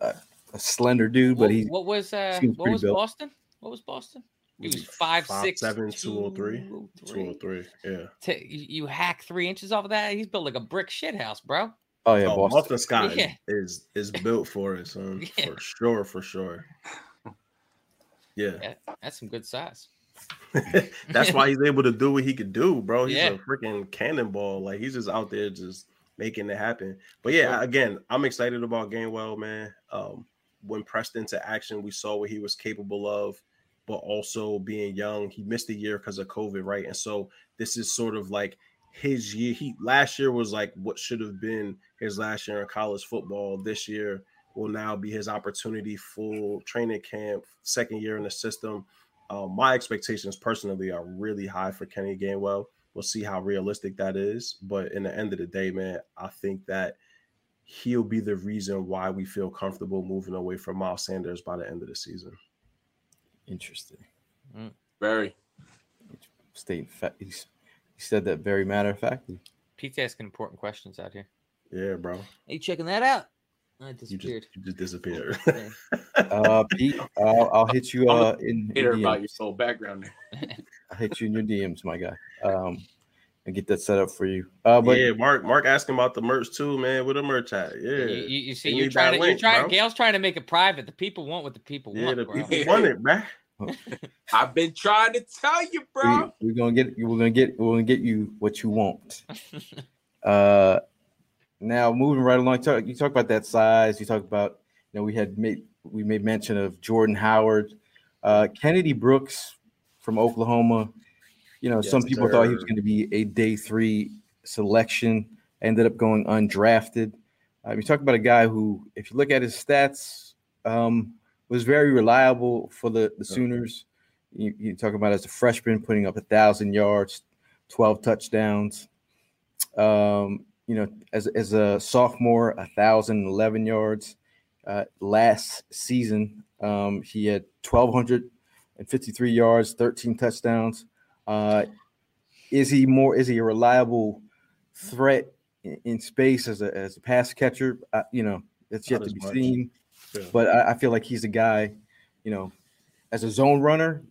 a, a slender dude, but What, he what was uh, seems what was built. Boston? What was Boston? He was He's five, five, six, seven, 203. 203. 203. Yeah. Ta- you you hack three inches off of that. He's built like a brick shit house, bro. oh yeah, oh, Boston. Boston Scott Yeah. is is built for it, son. Yeah. For sure, for sure. Yeah. Yeah, that's some good size. That's why he's able to do what he could do, bro. He's Yeah. a freaking cannonball. Like he's just out there just making it happen. But yeah, again, I'm excited about Gainwell, man. Um, when pressed into action, we saw what he was capable of. but also being young. He missed a year because of COVID, right? And so this is sort of like his year. He last year was like what should have been his last year in college football. This year will now be his opportunity, full training camp, second year in the system. Um, my expectations personally are really high for Kenny Gainwell. We'll see how realistic that is. But in the end of the day, man, I think that he'll be the reason why we feel comfortable moving away from Miles Sanders by the end of the season. Interesting. Mm. Very. State fact. He said that very matter of factly. Pete's asking important questions out here. Yeah, bro. Are you checking that out? I disappeared. You just, you just disappeared. uh, Pete, I'll, I'll, hit you uh, in, in about your soul background. I'll hit you in your DMs, my guy. Um, and get that set up for you. Uh, but yeah, Mark, Mark asking about the merch too, man. With the merch at, yeah. You, you, you see, you're trying to, link, you're trying. Bro. Gail's trying to make it private. The people want what the people yeah, want. the bro. people want it, man. I've been trying to tell you, bro. We, are gonna get. We're gonna get. We're gonna get you what you want. uh, now moving right along. Talk, you talk about that size. You talk about. You know, we had made we made mention of Jordan Howard, uh, Kennedy Brooks from Oklahoma. You know, yes, some people sir. thought he was going to be a day three selection. Ended up going undrafted. Uh, you talk about a guy who, if you look at his stats, um, was very reliable for the, the Sooners. You, you talk about as a freshman putting up a thousand yards, 12 touchdowns. Um, you know, as, as a sophomore, a thousand eleven yards. Uh, last season, um, he had 1,253 yards, 13 touchdowns. Uh, is he more? Is he a reliable threat in, in space as a as a pass catcher? Uh, you know, it's yet Not to be much. seen. But I, I, feel like he's a guy, you know, as a zone runner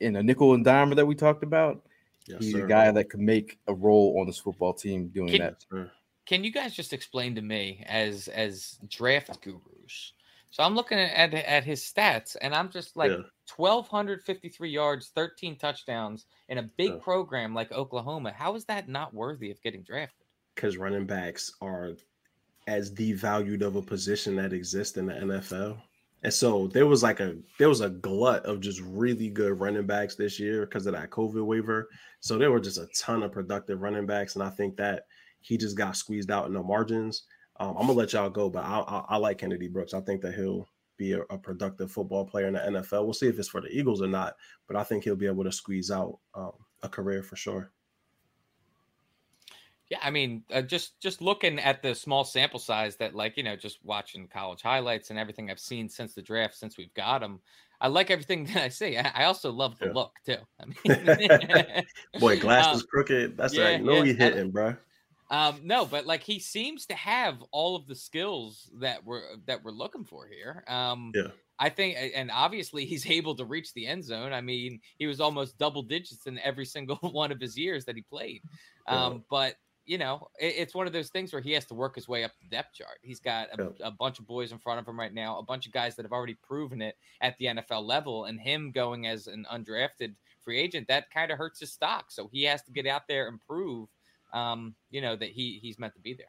in a nickel and dimer that we talked about. Yes, he's sir. a guy that could make a role on this football team doing can, that. Sir. Can you guys just explain to me as as draft gurus? So I'm looking at at his stats, and I'm just like yeah. 1,253 yards, 13 touchdowns in a big yeah. program like Oklahoma. How is that not worthy of getting drafted? Because running backs are as devalued of a position that exists in the NFL. And so there was like a there was a glut of just really good running backs this year because of that COVID waiver. So there were just a ton of productive running backs, and I think that he just got squeezed out in the margins. Um, I'm gonna let y'all go, but I, I, I, like Kennedy Brooks. I think that he'll be a, a, productive football player in the NFL. We'll see if it's for the Eagles or not, but I think he'll be able to squeeze out um, a career for sure. Yeah, I mean, uh, just just looking at the small sample size that, like, you know, just watching college highlights and everything I've seen since the draft, since we've got him, I like everything that I see. I, also love the yeah. look too. I mean, boy, glasses um, crooked. That's yeah, right. You know yeah. hitting, bro. Um, no, but like he seems to have all of the skills that we're that we're looking for here. Um, yeah. I think, and obviously he's able to reach the end zone. I mean, he was almost double digits in every single one of his years that he played. Um, but you know, it, it's one of those things where he has to work his way up the depth chart. He's got a, a, bunch of boys in front of him right now, a bunch of guys that have already proven it at the NFL level, and him going as an undrafted free agent that kind of hurts his stock. So he has to get out there and prove, um, you know, that he he's meant to be there.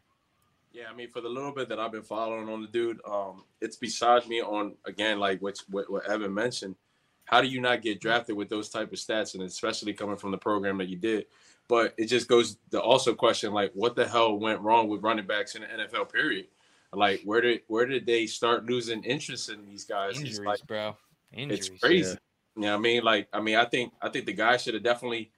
Yeah, I mean, for the little bit that I've been following on the dude, um, it's beside me on again, like what, what what Evan mentioned. How do you not get drafted with those type of stats, and especially coming from the program that you did? But it just goes to also question like what the hell went wrong with running backs in the NFL period? Like where did where did they start losing interest in these guys? Injuries, it's like, bro. Injuries, it's crazy. Yeah. You know what I mean? Like, I mean, I think I think the guy should have definitely,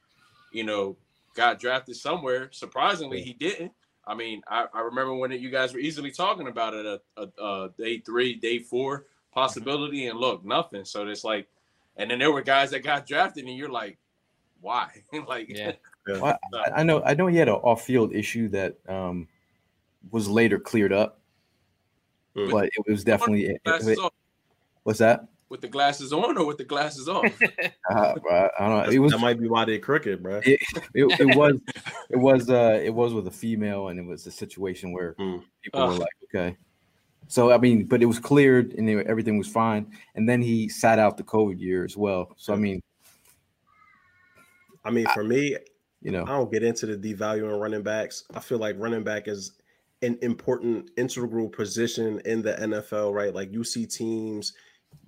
you know, got drafted somewhere. Surprisingly, he didn't. I mean, I, I remember when it, you guys were easily talking about it a, a, a day three, day four mm-hmm. possibility, and look, nothing. So it's like, and then there were guys that got drafted, and you're like, why? like, yeah. Well, I, I, know I know he had an off-field issue that um, was later cleared up, mm. but it was definitely. It, it, what's that? With the glasses on or with the glasses off? uh, bro, I don't know. It was that might be why they're crooked, bro. It, it, it was it was uh it was with a female, and it was a situation where mm. people uh. were like, okay. So I mean, but it was cleared and everything was fine. And then he sat out the COVID year as well. So I mean, I mean, for I, me, you know, I don't get into the devaluing running backs. I feel like running back is an important integral position in the NFL, right? Like you see teams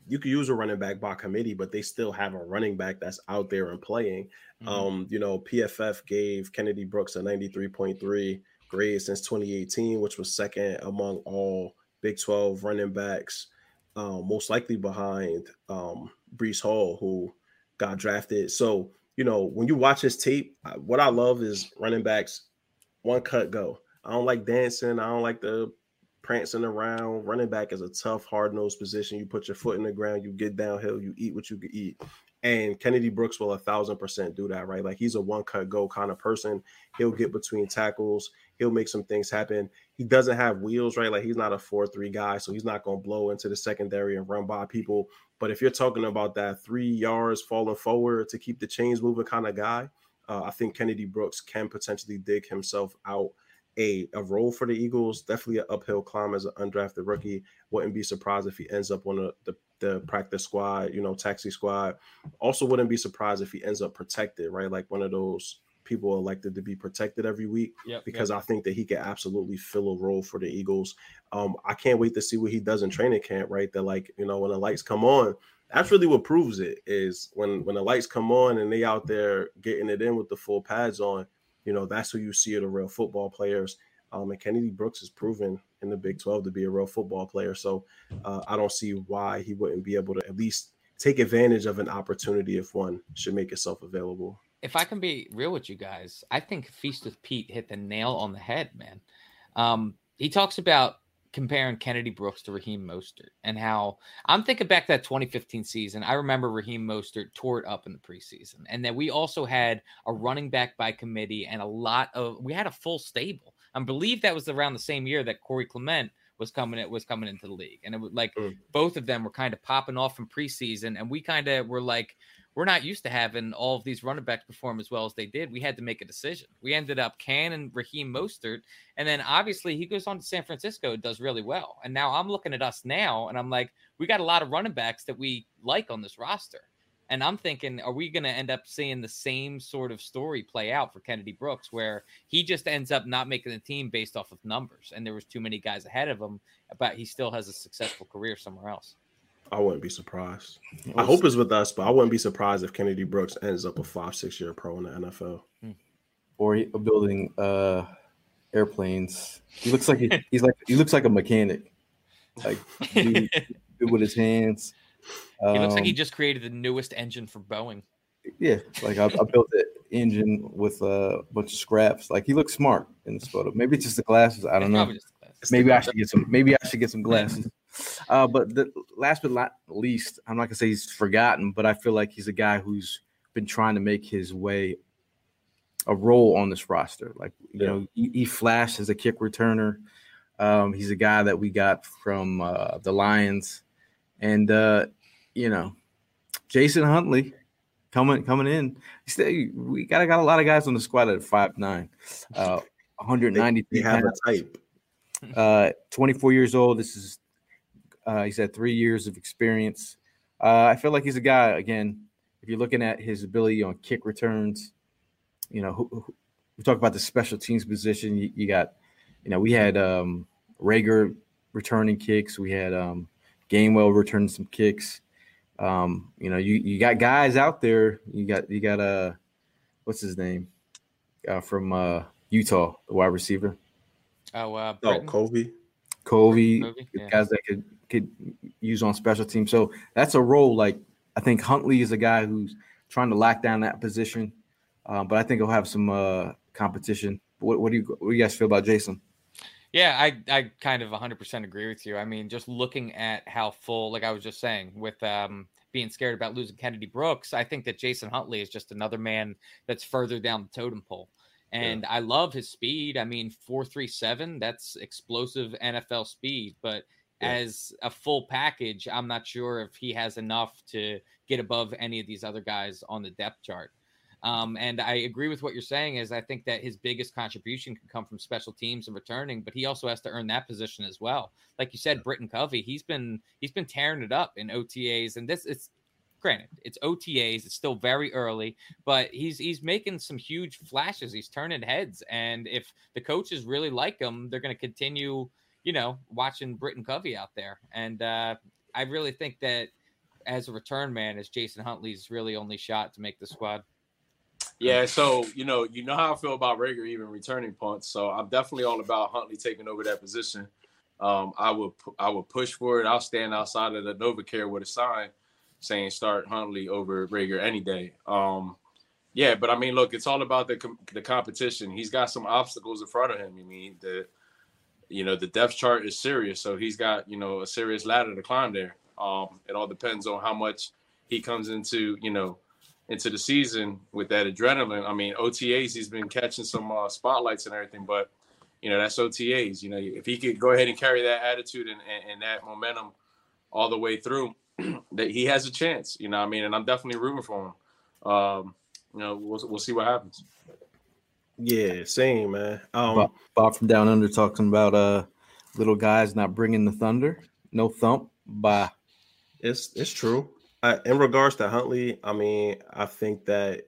you could use a running back by committee, but they still have a running back that's out there and playing. Mm-hmm. Um, you know, PFF gave Kennedy Brooks a 93.3 grade since 2018, which was second among all Big 12 running backs, um, most likely behind um, Breece Hall, who got drafted. So, you know, when you watch his tape, what I love is running backs one cut go. I don't like dancing. I don't like the prancing around. Running back is a tough, hard nosed position. You put your foot in the ground, you get downhill, you eat what you can eat. And Kennedy Brooks will a thousand percent do that, right? Like he's a one cut go kind of person. He'll get between tackles, he'll make some things happen. He doesn't have wheels, right? Like he's not a 4 3 guy, so he's not going to blow into the secondary and run by people. But if you're talking about that three yards falling forward to keep the chains moving kind of guy, uh, I think Kennedy Brooks can potentially dig himself out a, a role for the Eagles. Definitely an uphill climb as an undrafted rookie. Wouldn't be surprised if he ends up on the, the practice squad, you know, taxi squad. Also, wouldn't be surprised if he ends up protected, right? Like one of those people elected to be protected every week yep, because yep. I think that he can absolutely fill a role for the Eagles. Um, I can't wait to see what he does in training camp, right? That like, you know, when the lights come on, that's really what proves it is when when the lights come on and they out there getting it in with the full pads on you know, that's who you see are the real football players. Um, and Kennedy Brooks has proven in the Big 12 to be a real football player. So uh, I don't see why he wouldn't be able to at least take advantage of an opportunity if one should make itself available. If I can be real with you guys, I think Feast with Pete hit the nail on the head, man. Um, he talks about comparing Kennedy Brooks to Raheem Mostert and how I'm thinking back that 2015 season. I remember Raheem Mostert tore it up in the preseason, and then we also had a running back by committee and a lot of we had a full stable. I believe that was around the same year that Corey Clement was coming it was coming into the league, and it was like mm. both of them were kind of popping off from preseason, and we kind of were like we're not used to having all of these running backs perform as well as they did. We had to make a decision. We ended up Can and Raheem Mostert, and then obviously he goes on to San Francisco, does really well. And now I'm looking at us now, and I'm like, we got a lot of running backs that we like on this roster. And I'm thinking, are we going to end up seeing the same sort of story play out for Kennedy Brooks, where he just ends up not making the team based off of numbers, and there was too many guys ahead of him, but he still has a successful career somewhere else. I wouldn't be surprised. I hope it's with us, but I wouldn't be surprised if Kennedy Brooks ends up a five, six year pro in the NFL. Hmm. Or building uh, airplanes. He looks like he, he's like he looks like a mechanic, like he, with his hands. Um, he looks like he um, just created the newest engine for Boeing. Yeah, like I, I built the engine with a bunch of scraps. Like he looks smart in this photo. Maybe it's just the glasses. I don't know. Maybe I should get some. Maybe I should get some glasses. Uh, but the last but not least, I'm not gonna say he's forgotten, but I feel like he's a guy who's been trying to make his way a role on this roster. Like you yeah. know, he, he, flashed as a kick returner. Um, he's a guy that we got from uh, the Lions, and uh, you know, Jason Huntley coming coming in. We got got a lot of guys on the squad at five nine, uh, 190. They, have a type. Uh, 24 years old. This is uh, he's had three years of experience. Uh, I feel like he's a guy again. If you're looking at his ability on kick returns, you know, who, who, we talk about the special teams position. You, you got, you know, we had um, Reagor returning kicks. We had um, Gainwell returning some kicks. Um, you know, you you got guys out there. You got you got uh, what's his name, uh, from uh, Utah, the wide receiver. Oh, uh, oh, Covey. Covey, yeah. guys that could could use on special teams. So that's a role like I think Huntley is a guy who's trying to lock down that position, uh, but I think he'll have some uh, competition. What, what, do you what do you guys feel about Jason? Yeah, I I kind of 100% agree with you. I mean, just looking at how full, like I was just saying, with um, being scared about losing Kennedy Brooks, I think that Jason Huntley is just another man that's further down the totem pole. And yeah. I love his speed. I mean, 437, that's explosive NFL speed, but yeah. as a full package, I'm not sure if he has enough to get above any of these other guys on the depth chart. Um, and I agree with what you're saying. Is I think that his biggest contribution can come from special teams and returning, but he also has to earn that position as well. Like you said, Britton Covey, he's been he's been tearing it up in OTAs, and this it's granted it's OTAs, it's still very early, but he's he's making some huge flashes. He's turning heads, and if the coaches really like him, they're going to continue you know, watching Britton Covey out there. And uh, I really think that as a return man is Jason Huntley's really only shot to make the squad. Yeah, so you know, you know how I feel about Reagor even returning punts. So I'm definitely all about Huntley taking over that position. Um, I would I would push for it. I'll stand outside of the NovaCare with a sign saying start Huntley over Reagor any day. Um, yeah, but I mean, look, it's all about the the competition. He's got some obstacles in front of him. I mean, the you know the depth chart is serious, so he's got you know a serious ladder to climb there. Um, it all depends on how much he comes into you know into the season with that adrenaline. I mean, OTAs, he's been catching some uh, spotlights and everything, but you know, that's OTAs. You know, if he could go ahead and carry that attitude and, and, and that momentum all the way through, that he has a chance. You know, I mean, and I'm definitely rooting for him. Um, you know, we'll we'll see what happens. Yeah, same man. Um, Bob, Bob from Down Under talking about uh little guys not bringing the thunder. No thump. Bye. It's it's true. Uh, in regards to Huntley, I mean, I think that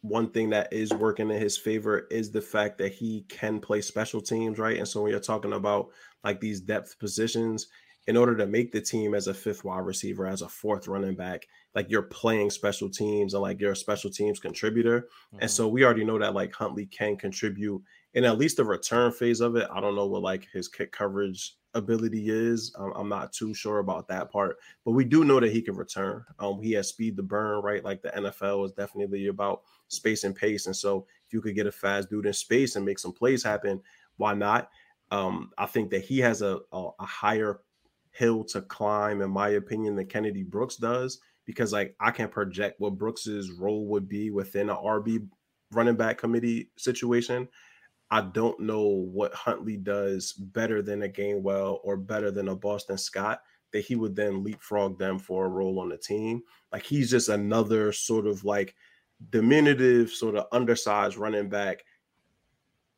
one thing that is working in his favor is the fact that he can play special teams, right? And so when you're talking about like these depth positions, in order to make the team as a fifth wide receiver, as a fourth running back, like you're playing special teams and like you're a special teams contributor. Mm-hmm. And so we already know that like Huntley can contribute in at least the return phase of it. I don't know what like his kick coverage ability is. Um, I'm not too sure about that part, but we do know that he can return. Um, he has speed to burn, right? Like the NFL is definitely about space and pace. And so if you could get a fast dude in space and make some plays happen, why not? Um, I think that he has a, a, a higher hill to climb, in my opinion, than Kennedy Brooks does, because like I can project what Brooks's role would be within a RB running back committee situation. I don't know what Huntley does better than a Gainwell or better than a Boston Scott that he would then leapfrog them for a role on the team. Like he's just another sort of like diminutive, sort of undersized running back,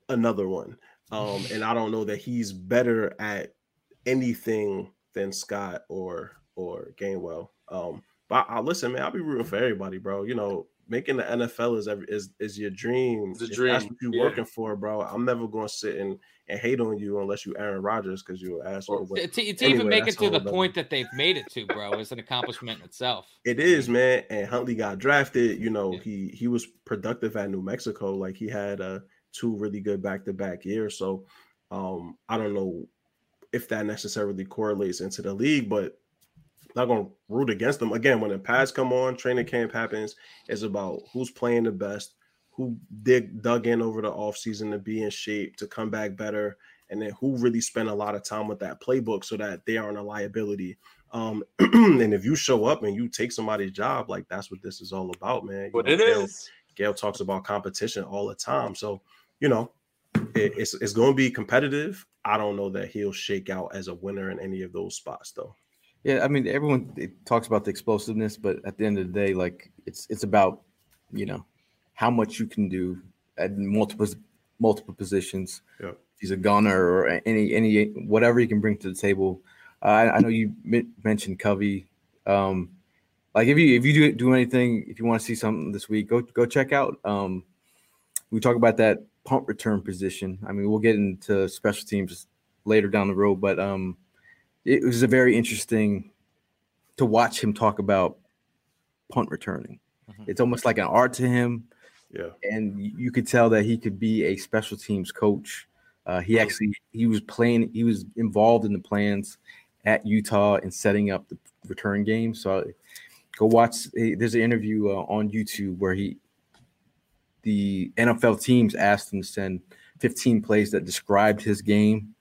another one. Um, and I don't know that he's better at anything than Scott or or Gainwell. Um, but I, I listen, man, I'll be rooting for everybody, bro. You know, making the NFL is every, is is your dream. It's a dream. That's what you're yeah. working for, bro. I'm never going to sit and, and hate on you unless you Aaron Rodgers because you're an asshole. to, to anyway, even make it to the point that they've made it to, bro, is an accomplishment in itself. It is, man. And Huntley got drafted. You know, yeah. he he was productive at New Mexico. Like he had uh, two really good back to back years. So um, I don't know if that necessarily correlates into the league, but not going to root against them. Again, when the pads come on, training camp happens, it's about who's playing the best, who dig dug in over the offseason to be in shape, to come back better, and then who really spent a lot of time with that playbook so that they aren't a liability. Um, and if you show up and you take somebody's job, like that's what this is all about, man. But you know, it Gail, is. Gail talks about competition all the time. So, you know, it, it's it's going to be competitive. I don't know that he'll shake out as a winner in any of those spots, though. Yeah, I mean, everyone talks about the explosiveness, but at the end of the day, like it's it's about you know how much you can do at multiple multiple positions. Yeah. He's a gunner or any any whatever he can bring to the table. Uh, I, I, know you mentioned Covey. Um, like if you if you do do anything, if you want to see something this week, go go check out. Um, we talk about that punt return position. I mean, we'll get into special teams later down the road, but um, it was a very interesting to watch him talk about punt returning. Mm-hmm. It's almost like an art to him. Yeah. And you could tell that he could be a special teams coach. Uh, he actually he was playing, he was involved in the plans at Utah and setting up the return game. So go watch. There's an interview uh, on YouTube where he, the NFL teams asked him to send 15 plays that described his game,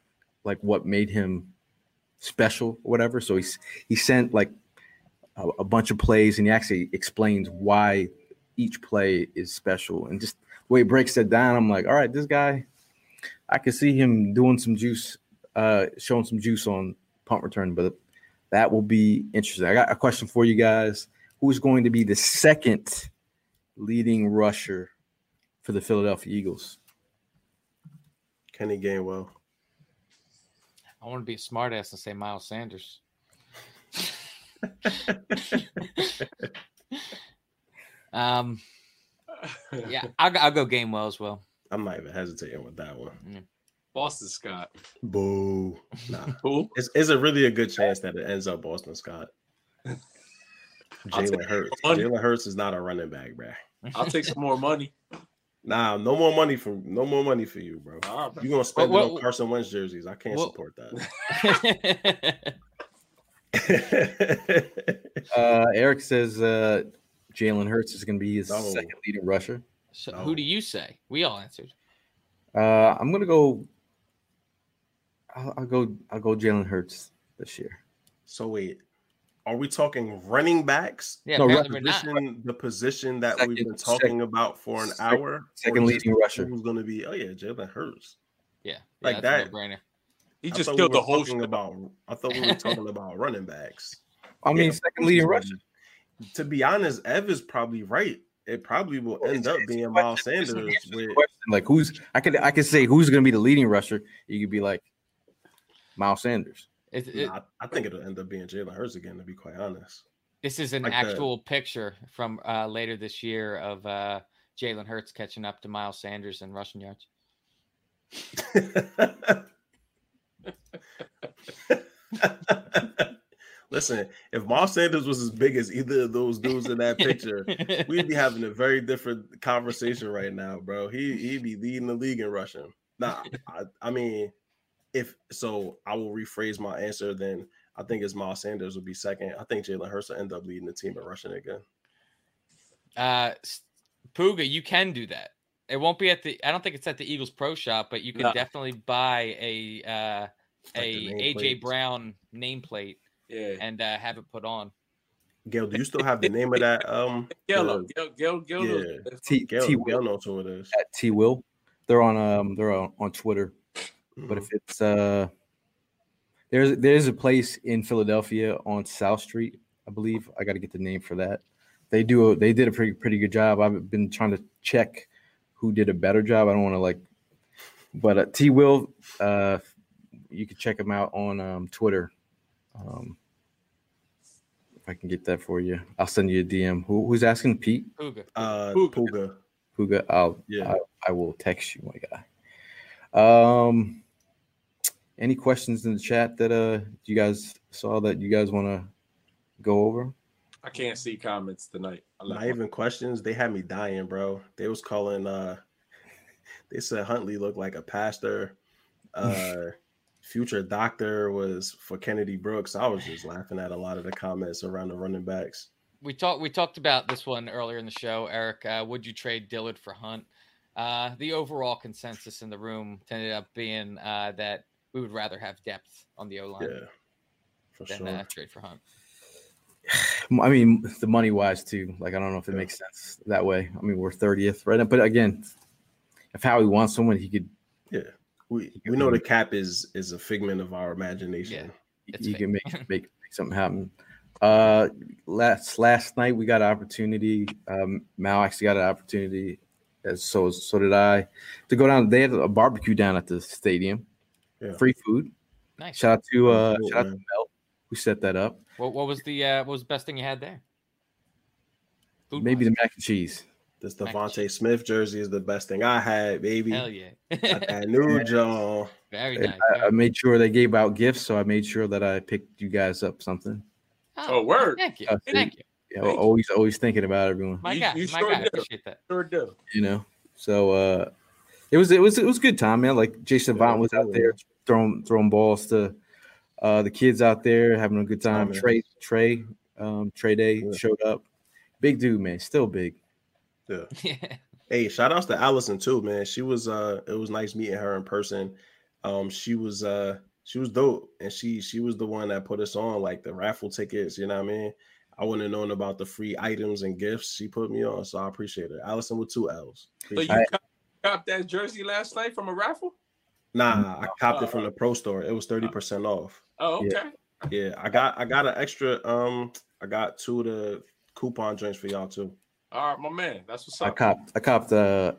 like what made him special or whatever. So he's he sent like a, a, bunch of plays and he actually explains why each play is special and just the way he breaks it down. I'm like, all right, this guy, I could see him doing some juice, uh, showing some juice on punt return, but that will be interesting. I got a question for you guys. Who's going to be the second leading rusher for the Philadelphia Eagles? Kenny Gainwell. I want to be a smartass and say Miles Sanders. um, yeah, I'll, I'll go Gainwell as well. I'm not even hesitating with that one. Mm. Boston Scott. Boo. Nah. Who? Is, is it really a good chance that it ends up Boston Scott? I'll Jalen take Hurts. Jalen Hurts is not a running back, bro. I'll take some more money. Nah, no more money from no more money for you, bro. All right, bro. You gonna spend What- it on what- Carson Wentz jerseys? I can't what- support that. Uh, Eric says uh, Jalen Hurts is going to be his No. second leading rusher. so No. who do you say? We all answered. Uh, I'm going to go. I'll, I'll go. I'll go Jalen Hurts this year. so wait, are we talking running backs? Yeah, No, apparently we're not. Position, the position that we've been talking about for an second- hour. second leading rusher. Who's going to be? Oh yeah, Jalen Hurts. Yeah, Like yeah, that. that's no-brainer. He I just thought killed we the were whole talking about. I thought we were talking about running backs. I mean, Yeah, second leading rusher. gonna- be honest, Ev is probably right. It probably will end it's- up it's being question. Miles Sanders answer to the with. Like who's? I could. I could say who's going to be the leading rusher. You could be like Miles Sanders. It, it, I, I think it'll end up being Jalen Hurts again, to be quite honest. this is an like actual picture from uh, later this year of uh, Jalen Hurts catching up to Miles Sanders in rushing yards. Listen, if Miles Sanders was as big as either of those dudes in that picture, we'd be having a very different conversation right now, bro. He he'd be leading the league in rushing. Nah, I, I mean, if so, I will rephrase my answer. Then I think it's Miles Sanders will be second. I think Jalen Hurts will end up leading the team in rushing again. Uh, Puga, you can do that. It won't be at the. I don't think it's at the Eagles Pro Shop, but you can No. definitely buy a uh, Like a AJ nameplates. Brown nameplate Yeah. and uh, have it put on. Gail, do you still have the name of that? Um, Yellow. the- Gail, Gail, Gail, Yeah. knows. T Gail, T Gail Will knows who it is. at T Will. They're on um they're on, on Twitter. But Mhm. if it's uh there's there's a place in Philadelphia on South Street, I believe. I got to get the name for that. They do a, they did a pretty pretty good job. I've been trying to check who did a better job. I don't want to like but uh, T Will uh you can check him out on um Twitter. Um if I can get that for you. I'll send you a DM. Who, who's asking Pete? Puga. uh, Puga. Puga. Puga. I'll Yeah. I, I will text you, my guy. Um, any questions in the chat that uh you guys saw that you guys want to go over? I can't see comments tonight. I left Not even questions. They had me dying, bro. They was calling. uh They said Huntley looked like a pastor. Uh Future doctor was for Kennedy Brooks. I was just laughing at a lot of the comments around the running backs. we talked we talked about this one earlier in the show eric uh, would you trade dillard for hunt uh, the overall consensus in the room ended up being uh, that we would rather have depth on the o line Yeah, for than sure. uh, trade for hunt I mean, the money wise too. Like, I don't know if it Yeah. makes sense that way. I mean, we're thirtieth right now, but again, if Howie wants someone, he could Yeah, we we know the cap is is a figment of our imagination. It's he fake. can make, make make something happen. Uh, last last night we got an opportunity. Um, Mal actually got an opportunity, as so so did I, to go down. They had a barbecue down at the stadium, Yeah. free food. nice Shout out to uh, Cool, shout out to. Mel who set that up. what, what was the uh, what was the best thing you had there Food Maybe the mac and cheese. This Mac and DeVonta Smith jersey is the best thing I had, baby. hell yeah Got that new John. very nice I, I made sure they gave out gifts, so I made sure that I picked you guys up something. Oh, word. thank you Uh, thank you Yeah, Thank you. always always thinking about everyone. my You- guy you my sure guy I appreciate that Sure do. you know. So uh it was it was it was a good time, man. Like Jason Yeah, Vaughn was out there throwing throwing balls to uh the kids out there having a good time. Oh. Trey Trey um Trey Day Yeah. showed up. Big dude, man. Still big. Yeah. yeah Hey, shout outs to Allison too, man. She was uh it was nice meeting her in person. Um she was uh she was dope and she she was the one that put us on like the raffle tickets, you know what I mean? I wouldn't have known about the free items and gifts she put me on, so I appreciate it. Allison with two L's. So you Appreciate it. cop- copped that jersey last night from a raffle? Nah, I copped it from the pro store. It was 30% off. Oh, okay. Yeah. Yeah, I got I got an extra um I got two of the coupon drinks for y'all too. All right, my man. That's what's up. I copped I copped uh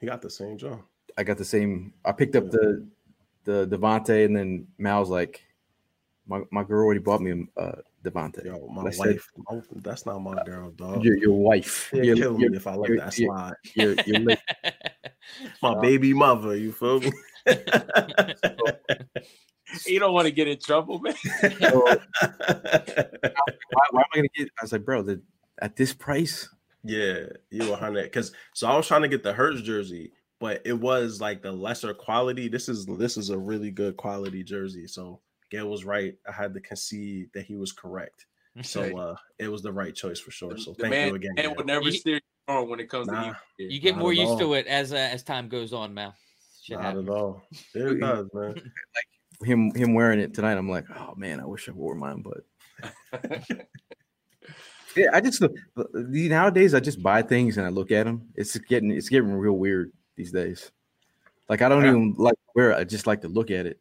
He got the same job. I got the same I picked up the the Devante and then Mal's like my, my girl already bought me a uh, DeVonta. Yo, my I said- wife. oh, that's not my girl, dog. Your, your wife. She'll Your- kill me if I let that your- slide. your- your late- My baby mother, you feel me? You don't want to get in trouble, man. So, why, why am I gonna get? I was like, bro, the, at this price, Yeah, you 100. Because so I was trying to get the Hurts jersey, but it was like the lesser quality. This is this is a really good quality jersey. So Gail was right. I had to concede that he was correct. So uh it was the right choice for sure. So the thank man, you again. man Gail. would never You- steer you wrong when it comes Nah. to you. You get more used all. to it as uh, as time goes on, Mal. Shit Not happens. at all. It does, man. Like him him wearing it tonight, I'm like, oh man, I wish I wore mine, but yeah, I just nowadays I just buy things and I look at them. It's getting it's getting real weird these days. Like I don't Yeah. even like wear it. I just like to look at it.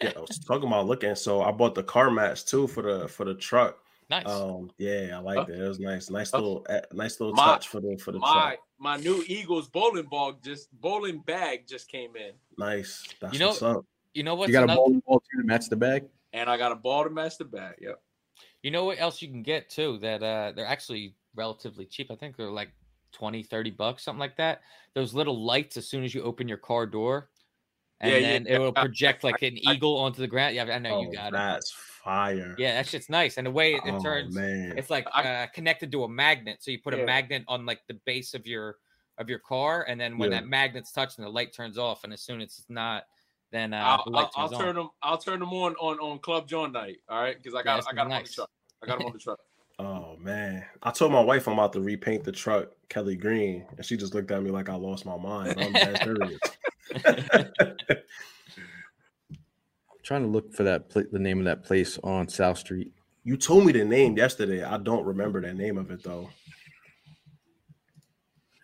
Yeah, I was talking about looking. So I bought the car mats too for the for the truck. Nice. Um, yeah, I like Oh. that. It was nice, nice Oh. little, eh, nice little My- touch for the for the My truck. My new Eagles bowling ball just bowling bag just came in, Nice. That's You know- what's up. you know what's you got a bowling ball too to match the bag. and I got a ball to match the bag. Yep. you know what else you can get too that uh they're actually relatively cheap. I think they're like 20, 30 bucks, something like that. Those little lights as soon as you open your car door. And Yeah, then yeah. it will project like an eagle onto the ground. Yeah, I know you Oh, got it. that's fire. Yeah, that shit's nice. And the way it, it oh, turns, man. it's like uh, connected to a magnet. So you put Yeah. a magnet on like the base of your of your car, and then when that magnet's touching, the light turns off. And as soon as it's not, then uh, I'll, the light I'll, I'll turn them. I'll turn them on on on Club John night. All right, because I got that's I got them on the truck. I got them on the truck. Oh man, I told my wife I'm about to repaint the truck Kelly Green, and she just looked at me like I lost my mind. I'm serious. I'm trying to look for that pla- the name of that place on South Street. you told me the name yesterday. I don't remember the name of it though.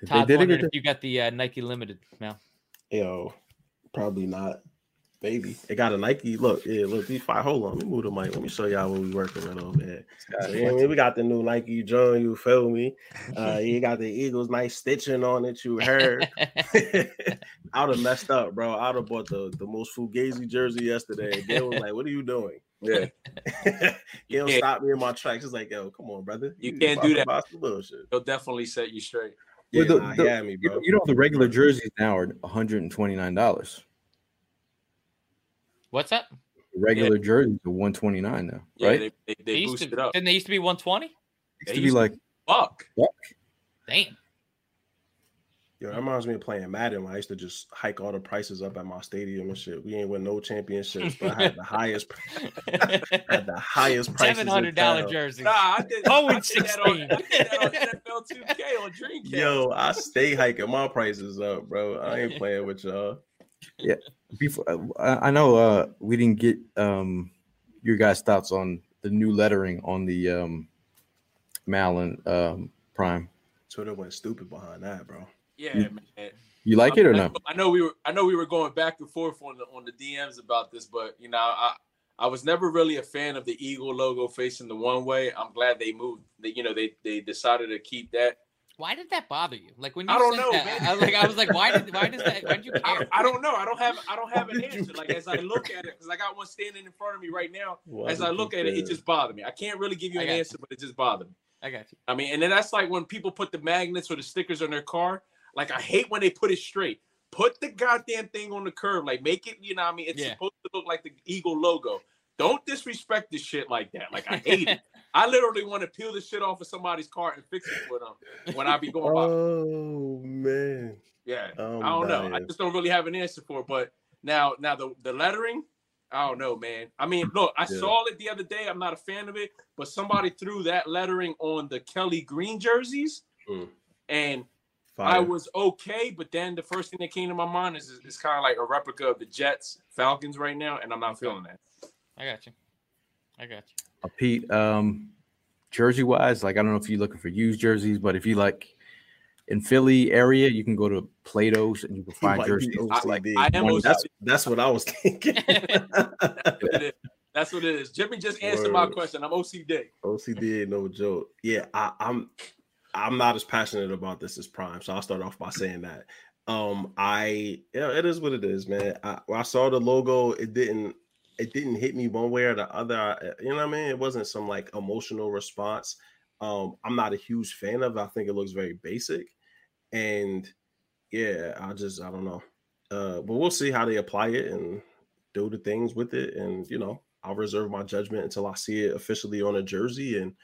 Todd they did wondered it, if you got the uh, Nike Limited now. Yo, probably not. Baby, it got a Nike. Look, yeah, look. These five. Hold on, let me move the mic. Let me show y'all what we working with over there. So, yeah, I mean, we got the new Nike John. You feel me? Uh, you got the Eagles, nice stitching on it. You heard? I'd have messed up, bro. I'd have bought the, the most fugazi jersey yesterday. Gail was like, "What are you doing?" Yeah, Gail stopped me in my tracks. He's like, "Yo, come on, brother. You can't do that. buy Bullshit. they'll definitely set you straight. Yeah, Well, the- nah, the- he had me, you, bro. you know the regular jerseys now are 129 dollars. What's that? The regular jerseys are 129 now, Yeah, right? they, they, They they used boosted to, up. Didn't they used to be 120? Used they to be like Fuck. fuck. Damn. Yo, that reminds me of playing Madden. When I used to just hike all the prices up at my stadium and shit. We ain't win no championships, but I had the highest, had the highest prices. Seven hundred dollar jersey. Nah, I did. Oh, I and did that on, 16. I did that on NFL 2K on Dreamcast. Yo, I stay hiking my prices up, bro. I ain't playing with y'all. Before. uh, I I know uh, we didn't get um, your guys' thoughts on the new lettering on the um, Malin um, Prime. Twitter went stupid behind that, bro. Yeah, man. You like it or I no? I know we were I know we were going back and forth on the on the DMs about this, but you know, I I was never really a fan of the eagle logo facing the one way. I'm glad they moved. They, you know, they they decided to keep that. Why did that bother you? Like when you I don't said know, that, man. I was like, I was like, why did why does that? Why did you I, care? I don't know. I don't have I don't have an Why did you answer. Like as I look at it, because I got one standing in front of me right now. Why as I look at it, it just bothered me. I can't really give you an got you. answer, but it just bothered me. I got you. I mean, and then that's like when people put the magnets or the stickers on their car. Like I hate when they put it straight. Put the goddamn thing on the curb. Like make it, you know what I mean? It's Yeah. supposed to look like the Eagle logo. Don't disrespect this shit like that. Like I hate it. I literally want to peel the shit off of somebody's car and fix it for them when I be going by. Oh man. Yeah. I'm I don't know. I just don't really have an answer for it. But now, now the, the lettering, I don't know, man. I mean, look, I Yeah. saw it the other day. I'm not a fan of it, but somebody threw that lettering on the Kelly Green jerseys, Mm. and Fire. I was okay. But then the first thing that came to my mind is it's kind of like a replica of the Jets Falcons right now, and I'm not feeling that. I got you. I got you. Uh, Pete, um, jersey wise, like I don't know if you're looking for used jerseys, but if you like in Philly area, you can go to Plato's and you can find might be jerseys. I- OCD. I am That's, OCD. that's what I was thinking. That's what it is. That's what it is. Jimmy just answered my question. I'm OCD. OCD no joke. Yeah, I, I'm I'm not as passionate about this as Prime, so I'll start off by saying that. Um, I yeah, it is what it is, man. I, when I saw the logo, it didn't it didn't hit me one way or the other. I- you know what I mean? It wasn't some like emotional response. Um, I'm not a huge fan of. it. I think it looks very basic, and yeah, I just I don't know. Uh, but we'll see how they apply it and do the things with it, and you know, I'll reserve my judgment until I see it officially on a jersey. And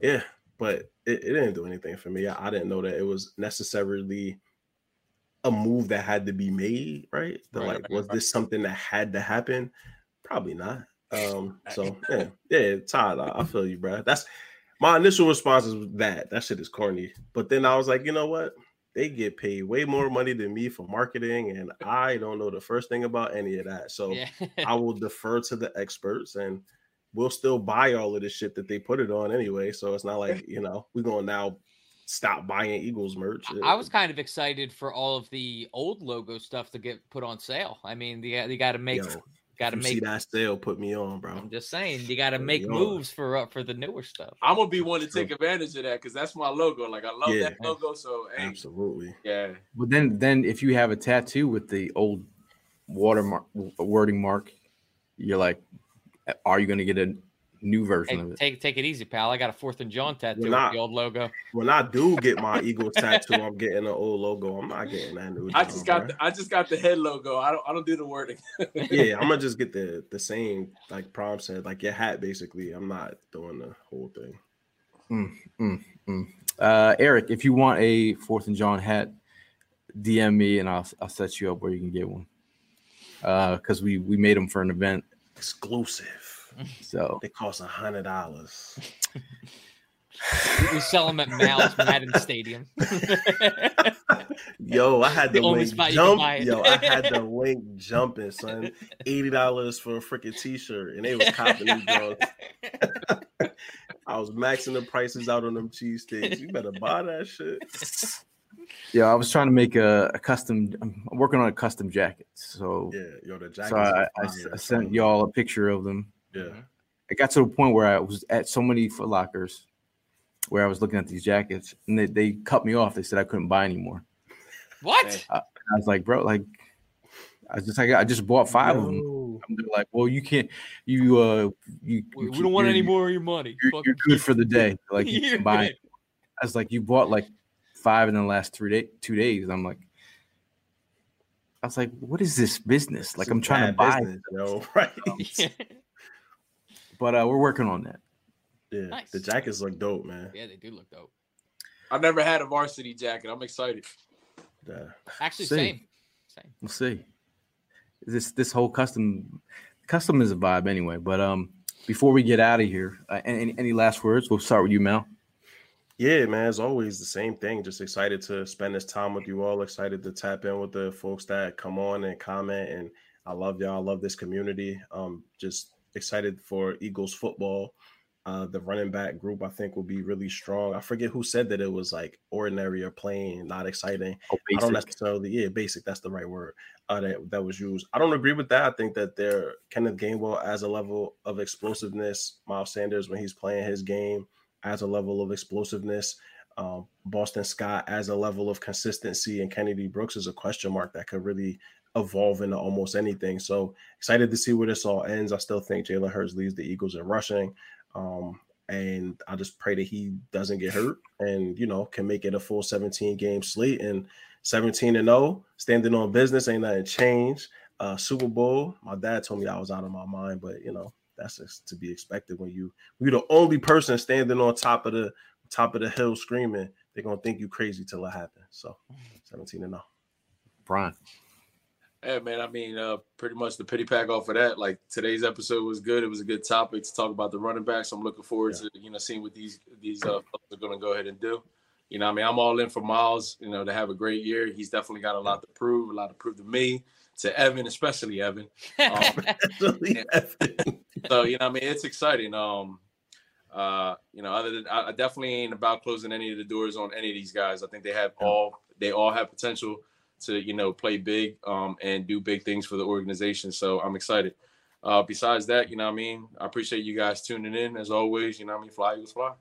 yeah, but it, it didn't do anything for me. I, I, didn't know that it was necessarily a move that had to be made, right? right like, was this something that had to happen? Probably not. Um, so yeah, yeah, Todd, I, I feel you, bro. That's my initial response is that that shit is corny. But then I was like, you know what? They get paid way more money than me for marketing, and I don't know the first thing about any of that. So yeah. I will defer to the experts and we'll still buy all of the shit that they put it on anyway. So it's not like, you know, we're gonna now stop buying Eagles merch. I was kind of excited for all of the old logo stuff to get put on sale. I mean, they, they got to make Yo, got to make see that sale put me on, bro. I'm just saying, you got to make moves for uh, for the newer stuff. I'm gonna be one to take advantage of that because that's my logo. Like I love yeah. that logo. So hey, absolutely, yeah. But then, then if you have a tattoo with the old watermark wording mark, you're like, are you gonna get a new version hey, of it. Take take it easy, pal. I got a Fourth and John tattoo with the old logo. When I do get my Eagles tattoo, I'm getting an old logo. I'm not getting that new. I just got the, I just got the head logo. I don't I don't do the wording. yeah, I'm gonna just get the the same like prom said, like your hat basically. I'm not doing the whole thing. Mm, mm, mm. Uh, Eric, if you want a Fourth and John hat, DM me and I'll I'll set you up where you can get one. Uh, because we we made them for an event exclusive. So they cost a hundred dollars. we sell them at Mal's Madden Stadium. Yo, I had the, the link jump. Yo, I had the link jumping, son. Eighty dollars for a freaking t-shirt, and they was copping these drugs. I was maxing the prices out on them cheesesteaks. You better buy that shit. Yeah, I was trying to make a, a, custom. I'm working on a custom jacket. So yeah, yo, the jacket. So I, I, I, sent y'all a picture of them. Yeah. It got to the point where I was at so many Foot Lockers where I was looking at these jackets and they, they cut me off. They said I couldn't buy anymore. What? I, I was like, bro, like I just like I just bought five no. of them. I'm like, well, you can't, you uh, you, we, we don't want any more of your money. You're, you're good for the day. Like you can buy. It. I was like, you bought like five in the last three day, two days. I'm like, I was like, what is this business? Like, it's I'm trying to buy. Business, yo, right? but uh, we're working on that. Yeah, nice. the jackets look dope, man. Yeah, they do look dope. I've never had a varsity jacket. I'm excited. Yeah. Actually, see. same. Same. We'll see. This this whole custom custom is a vibe anyway. But um, before we get out of here, uh, any any last words? We'll start with you, Mel. Yeah, man. As always, the same thing. Just excited to spend this time with you all. Excited to tap in with the folks that come on and comment. And I love y'all. I love this community. Um, just excited for Eagles football. Uh, the running back group I think will be really strong. I forget who said that it was like ordinary or plain, not exciting. Oh, I don't necessarily, yeah, basic. That's the right word uh, that that was used. I don't agree with that. I think that they're Kenneth Gainwell as a level of explosiveness. Miles Sanders when he's playing his game as a level of explosiveness. Um, Boston Scott as a level of consistency, and Kennedy Brooks is a question mark that could really evolve into almost anything. So excited to see where this all ends. I still think Jalen Hurts leads the Eagles in rushing. Um, and I just pray that he doesn't get hurt and you know can make it a full 17 game slate and 17 and 0, standing on business, ain't nothing changed. Uh, Super Bowl, my dad told me I was out of my mind, but you know that's just to be expected when you you're the only person standing on top of the top of the hill screaming. They're gonna think you crazy till it happens. So 17 and 0. Brian. Yeah, man. I mean, uh, pretty much the pity pack off of that. Like today's episode was good. It was a good topic to talk about the running backs. I'm looking forward yeah. to you know seeing what these these uh, are going to go ahead and do. You know, I mean, I'm all in for Miles. You know, to have a great year. He's definitely got a lot to prove. A lot to prove to me, to Evan, especially Evan. Um, so you know, I mean, it's exciting. Um, uh, you know, other than I, I definitely ain't about closing any of the doors on any of these guys. I think they have all they all have potential to you know play big um, and do big things for the organization. So I'm excited. Uh, besides that, you know what I mean? I appreciate you guys tuning in as always. You know what I mean? Fly Eagles fly.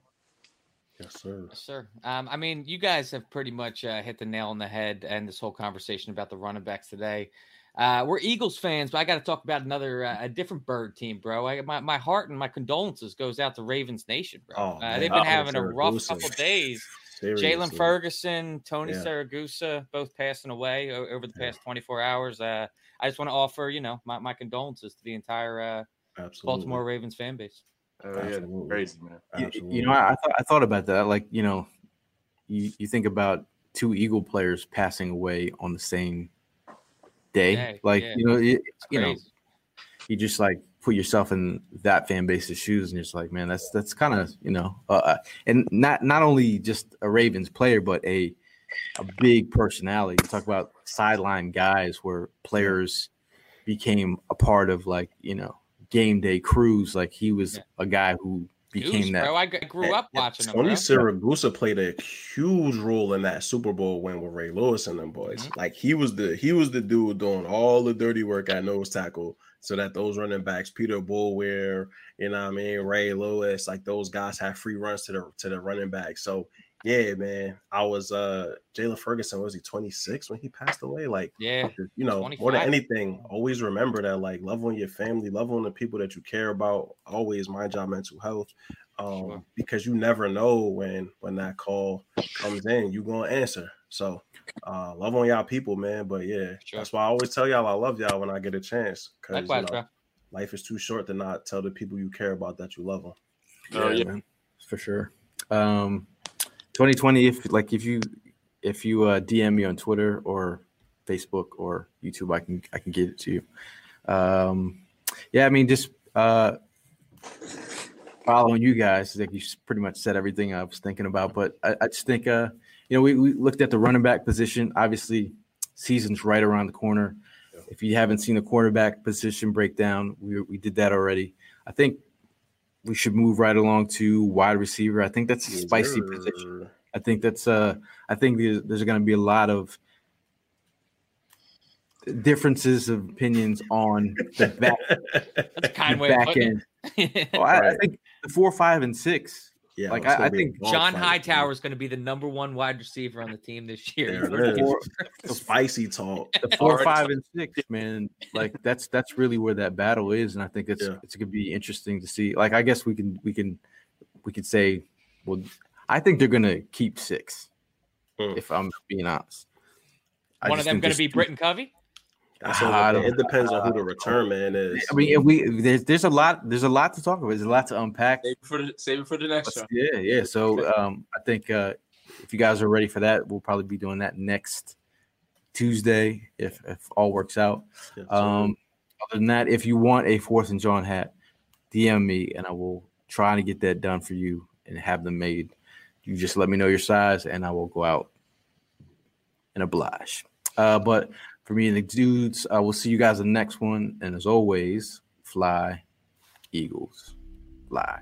Yes, sir. Yes, sir. Um, I mean, you guys have pretty much uh, hit the nail on the head and this whole conversation about the running backs today. Uh, we're Eagles fans, but I got to talk about another, uh, a different bird team, bro. I, my, my heart and my condolences goes out to Ravens Nation, bro. Oh, uh, they've been having a rough couple days Jaylon Ferguson, Tony Yeah. Siragusa, both passing away over the Yeah. past 24 hours. Uh, I just want to offer, you know, my, my condolences to the entire uh, Absolutely. Baltimore Ravens fan base. Oh yeah, crazy man. You, Absolutely. you know, I, I thought I thought about that. Like, you know, you, you think about two Eagle players passing away on the same day. Day, like, yeah. you know, you, It's you know, crazy. you just like put yourself in that fan base's shoes, and you're just like, man, that's that's kind of you know, uh, uh, and not not only just a Ravens player, but a a big personality. You talk about sideline guys where players became a part of like you know game day crews. Like he was Yeah. a guy who became Goose, that. bro. I g- grew up watching him. Tony Bro. Siragusa played a huge role in that Super Bowl win with Ray Lewis and them boys. Mm-hmm. Like he was the he was the dude doing all the dirty work at nose tackle, so that those running backs, Peter Boulware, you know what I mean, Ray Lewis, like those guys have free runs to the to the running back. So yeah, man, I was uh Jaylon Ferguson. Was he 26 when he passed away? Like Yeah. you know, more than anything, always remember that like love on your family, love on the people that you care about. Always mind your mental health. Um, Sure. because you never know when when that call comes in, you gonna answer. So uh love on y'all people, man. But yeah, Sure. that's why I always tell y'all I love y'all when I get a chance. Cause you know, life is too short to not tell the people you care about that you love them. Oh, yeah. man, for sure. Um, 2020. If like if you if you uh, DM me on Twitter or Facebook or YouTube, I can I can get it to you. Um, yeah, I mean just uh, following you guys. Like you pretty much said everything I was thinking about, but I, I just think uh, you know we, we looked at the running back position. Obviously, season's right around the corner. If you haven't seen the quarterback position breakdown, we we did that already. I think we should move right along to wide receiver. I think that's a spicy position. I think that's uh I think there's, there's going to be a lot of differences of opinions on the back, That's a the kind way of back putting end. it. Well, I, I think the four, five, and six. Yeah, Like, I- I think John Hightower is going to be the number one wide receiver on the team this year. There it is. Four, man. Spicy talk. the four, five, and six, man. Like that's that's really where that battle is, and I think it's Yeah. it's gonna be interesting to see. Like, I guess we can we can we can say, well, I think they're gonna keep six. Hmm. If I'm being honest, I One of them going to be too- Britton Covey. That's I all, it depends on who the return man is. I mean, if we there's there's a lot there's a lot to talk about. There's a lot to unpack. Save it for the save it for the next show. Yeah, yeah. So um, I think uh, if you guys are ready for that, we'll probably be doing that next Tuesday if if all works out. Yeah, Um, other than that, if you want a Fourth and John hat, DM me and I will try to get that done for you and have them made. You just let me know your size and I will go out and oblige. Uh, but for me and the dudes, I will see you guys in the next one. And as always, fly, Eagles, fly.